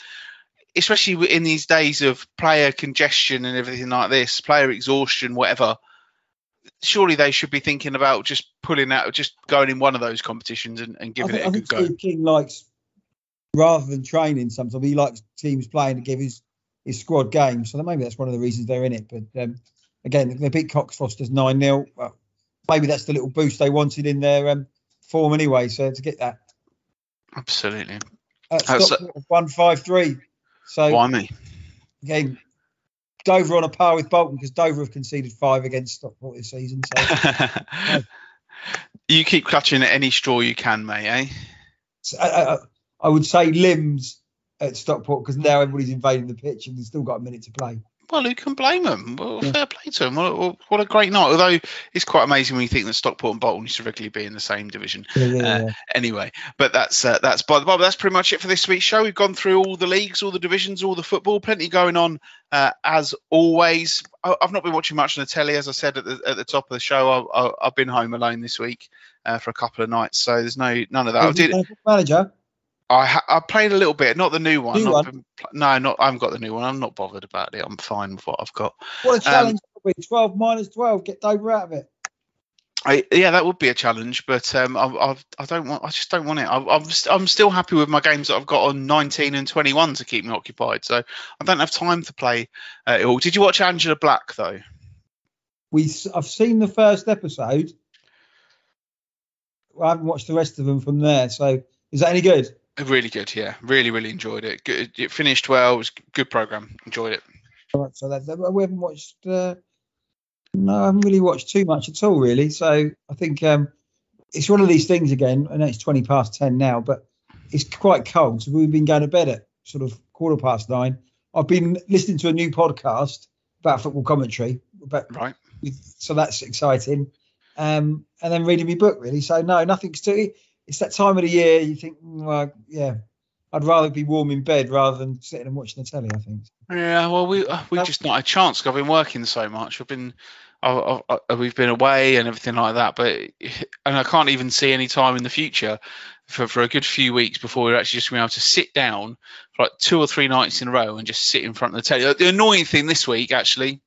especially in these days of player congestion and everything like this, player exhaustion, whatever. Surely they should be thinking about just pulling out, just going in one of those competitions and, and giving think, it a good go. Steve King likes, rather than training, sometimes he likes teams playing to give his, his squad games. So maybe that's one of the reasons they're in it. But um, again, they beat Cockfosters 9 0. Well, maybe that's the little boost they wanted in their um, form anyway. So to get that. Absolutely. Uh, Stockport 1 5 3. So Why me? again, Dover on a par with Bolton because Dover have conceded five against Stockport this season. So [LAUGHS] you keep clutching at any straw you can, mate, eh? So, I, I, I would say limbs at Stockport because now everybody's invading the pitch and they've still got a minute to play. Well, who can blame them? Well, Yeah. fair play to them. What, what- a great night. Although it's quite amazing when you think that Stockport and Bolton used to regularly be in the same division. Yeah, yeah, Uh. Anyway, but that's uh, that's by the by. That's pretty much it for this week's show. We've gone through all the leagues, all the divisions, all the football. Plenty going on uh, as always. I, I've not been watching much on the telly, as I said at the, at the top of the show. I, I've been home alone this week uh, for a couple of nights, so there's no none of that. I did. Manager. I ha- I played a little bit, not the new one. New one? been no, not I haven't got the new one. I'm not bothered about it. I'm fine with what I've got. What a Um, challenge! that'll 12 minus 12. Get Dover out of it. I, yeah, that would be a challenge, but um, I, I, I don't want. I just don't want it. I, I'm, st- I'm still happy with my games that I've got on 19 and 21 to keep me occupied. So I don't have time to play uh, it all. Did you watch Angela Black though? We, I've seen the first episode. I haven't watched the rest of them from there. So is that any good? Really good, yeah. Really, really enjoyed it. Good, it finished well. It was a good program. Enjoyed it. All right, so that, that- we haven't watched. Uh, no, I haven't really watched too much at all, really. So I think um, it's one of these things again. I know it's twenty past ten now, but it's quite cold, so we've been going to bed at sort of quarter past nine. I've been listening to a new podcast about football commentary, but Right. so that's exciting. Um, and then reading my book, really. So no, nothing's too. It's that time of the year. You think, mm, well, yeah, I'd rather be warm in bed rather than sitting and watching the telly. I think. Yeah, well, we uh, we just not a chance. I've been working so much. I've been, I, I, I- we've been away and everything like that. But [LAUGHS] and I can't even see any time in the future for, for a good few weeks before we're actually just going to be able to sit down for like two or three nights in a row and just sit in front of the telly. The annoying thing this week actually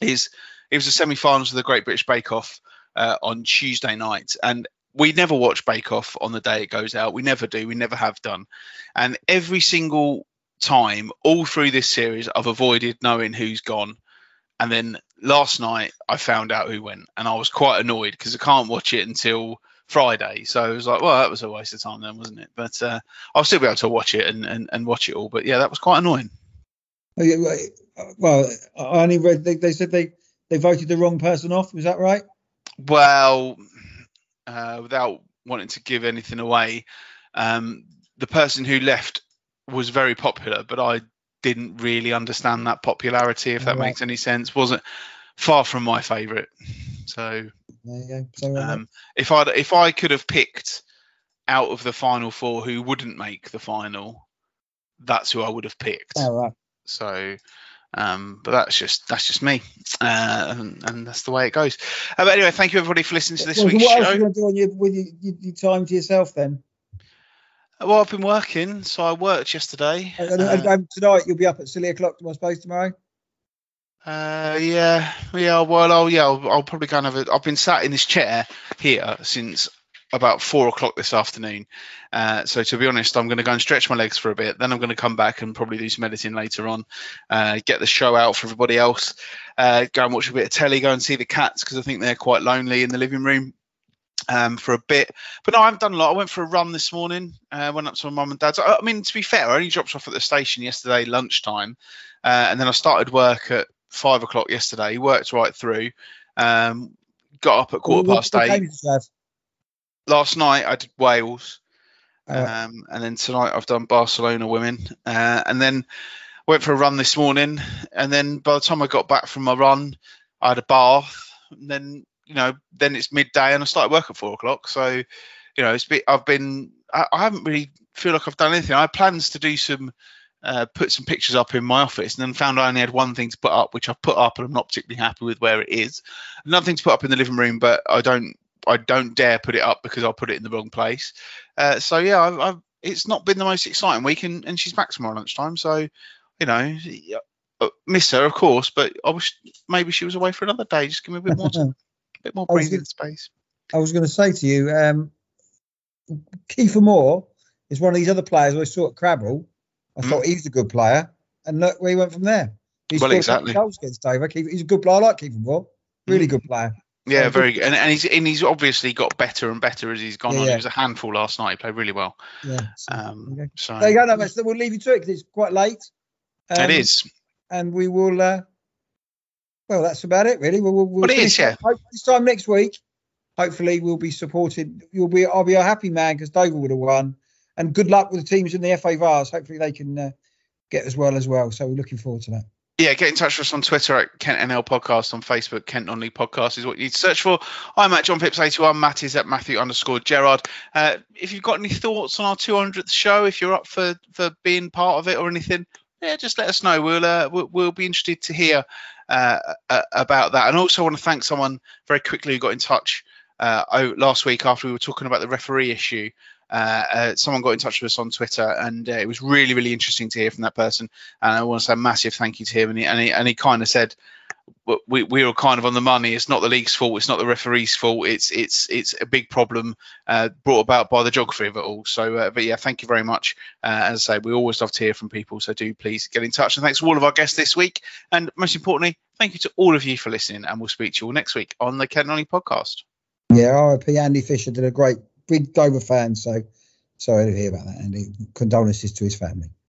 is it was the semi-finals of the Great British Bake Off uh, on Tuesday night, and we never watch Bake Off on the day it goes out. We never do. We never have done. And every single time, all through this series, I've avoided knowing who's gone. And then last night, I found out who went, and I was quite annoyed because I can't watch it until Friday. So I was like, well, that was a waste of time then, wasn't it? But uh, I'll still be able to watch it and, and, and watch it all. But yeah, that was quite annoying. Oh, Well, I only read they, they said they they voted the wrong person off. Was that right? Well, uh, without wanting to give anything away, um, the person who left was very popular, but I didn't really understand that popularity, if that Right. makes any sense. wasn't far from my favourite. So There you go. So, uh, um, if I if I could have picked out of the final four who wouldn't make the final, that's who I would have picked. all right. So, um, but that's just that's just me, uh, and, and that's the way it goes. Uh, but anyway, thank you everybody for listening to this Well, week's what else are you going to do on your with your, your, time to yourself then? Well, I've been working, so I worked yesterday. And, Uh, and, and tonight you'll be up at silly o'clock. I suppose, tomorrow? Uh, yeah, yeah. Well, oh, yeah. I'll, I'll probably kind of. I've been sat in this chair here since about four o'clock this afternoon. Uh, so to be honest, I'm going to go and stretch my legs for a bit. Then I'm going to come back and probably do some editing later on. Uh, get the show out for everybody else. Uh, go and watch a bit of telly. Go and see the cats because I think they're quite lonely in the living room. Um, for a bit, but no, I haven't done a lot. I went for a run this morning. Uh, went up to my mum and dad's. I, I mean, to be fair, I only dropped off at the station yesterday lunchtime, uh, and then I started work at five o'clock yesterday. Worked right through. Um, got up at quarter What- past eight. games did you have? Last night I did Wales, um, and then tonight I've done Barcelona women, uh, and then went for a run this morning. And then by the time I got back from my run, I had a bath. And then you know, then it's midday, and I started work at four o'clock. So you know, it's been, I've been I, I haven't really feel like I've done anything. I had plans to do some. Uh, put some pictures up in my office and then found I only had one thing to put up, which I've put up and I'm not particularly happy with where it is. Another thing to put up in the living room, but I don't I don't dare put it up because I'll put it in the wrong place. Uh, so yeah, I've, I've, it's not been the most exciting week, and, and she's back tomorrow lunchtime. So you know, uh, miss her of course, but I wish maybe she was away for another day. Just give me a bit more, [LAUGHS] a bit more breathing gonna- space. I was going to say to you, um, Kiefer Moore is one of these other players I saw at Crabble. I Mm. thought he was a good player, and look where he went from there. He Well, scored a couple exactly. Goals against Dover. He's a good player. I like Kiefer Moore. Really Mm. good player. Yeah, Yeah, very good. And, and he's and he's obviously got better and better as he's gone Yeah, on. yeah. He was a handful last night. He played really well. Yeah. So, Um, there you go. so There you go. No, mate, so we'll leave you to it because it's quite late. Um, it is. and we will. Uh, well, that's about it, really. We'll, we'll, we'll it yeah. up. This time next week. Hopefully, we'll be supported. You'll be. I'll be a happy man because Dover would have won. And good luck with the teams in the FA Vase. Hopefully, they can uh, get as well as well. So we're looking forward to that. Yeah, get in touch with us on Twitter at Kent NL Podcast, on Facebook, Kent Only Podcast is what you need to search for. I'm at John Pips81, Matt is at Matthew underscore Gerard. Uh, if you've got any thoughts on our 200th show, if you're up for, for being part of it or anything, yeah, just let us know. We'll uh, we'll, we'll be interested to hear uh, about that. And also I want to thank someone very quickly who got in touch oh, last week after we were talking about the referee issue. Uh, uh, someone got in touch with us on Twitter, and uh, it was really, really interesting to hear from that person. And I want to say a massive thank you to him. And he, and he, and he kind of said, we, we were kind of on the money. It's not the league's fault. It's not the referee's fault. It's it's it's a big problem uh, brought about by the geography of it all. So, uh, but yeah, thank you very much. Uh, as I say, we always love to hear from people. So do please get in touch. And thanks to all of our guests this week. And most importantly, thank you to all of you for listening. And we'll speak to you all next week on the Ken podcast. Yeah, RIP Andy Fisher did a great big Dover fan. So sorry to hear about that, Andy. Condolences to his family.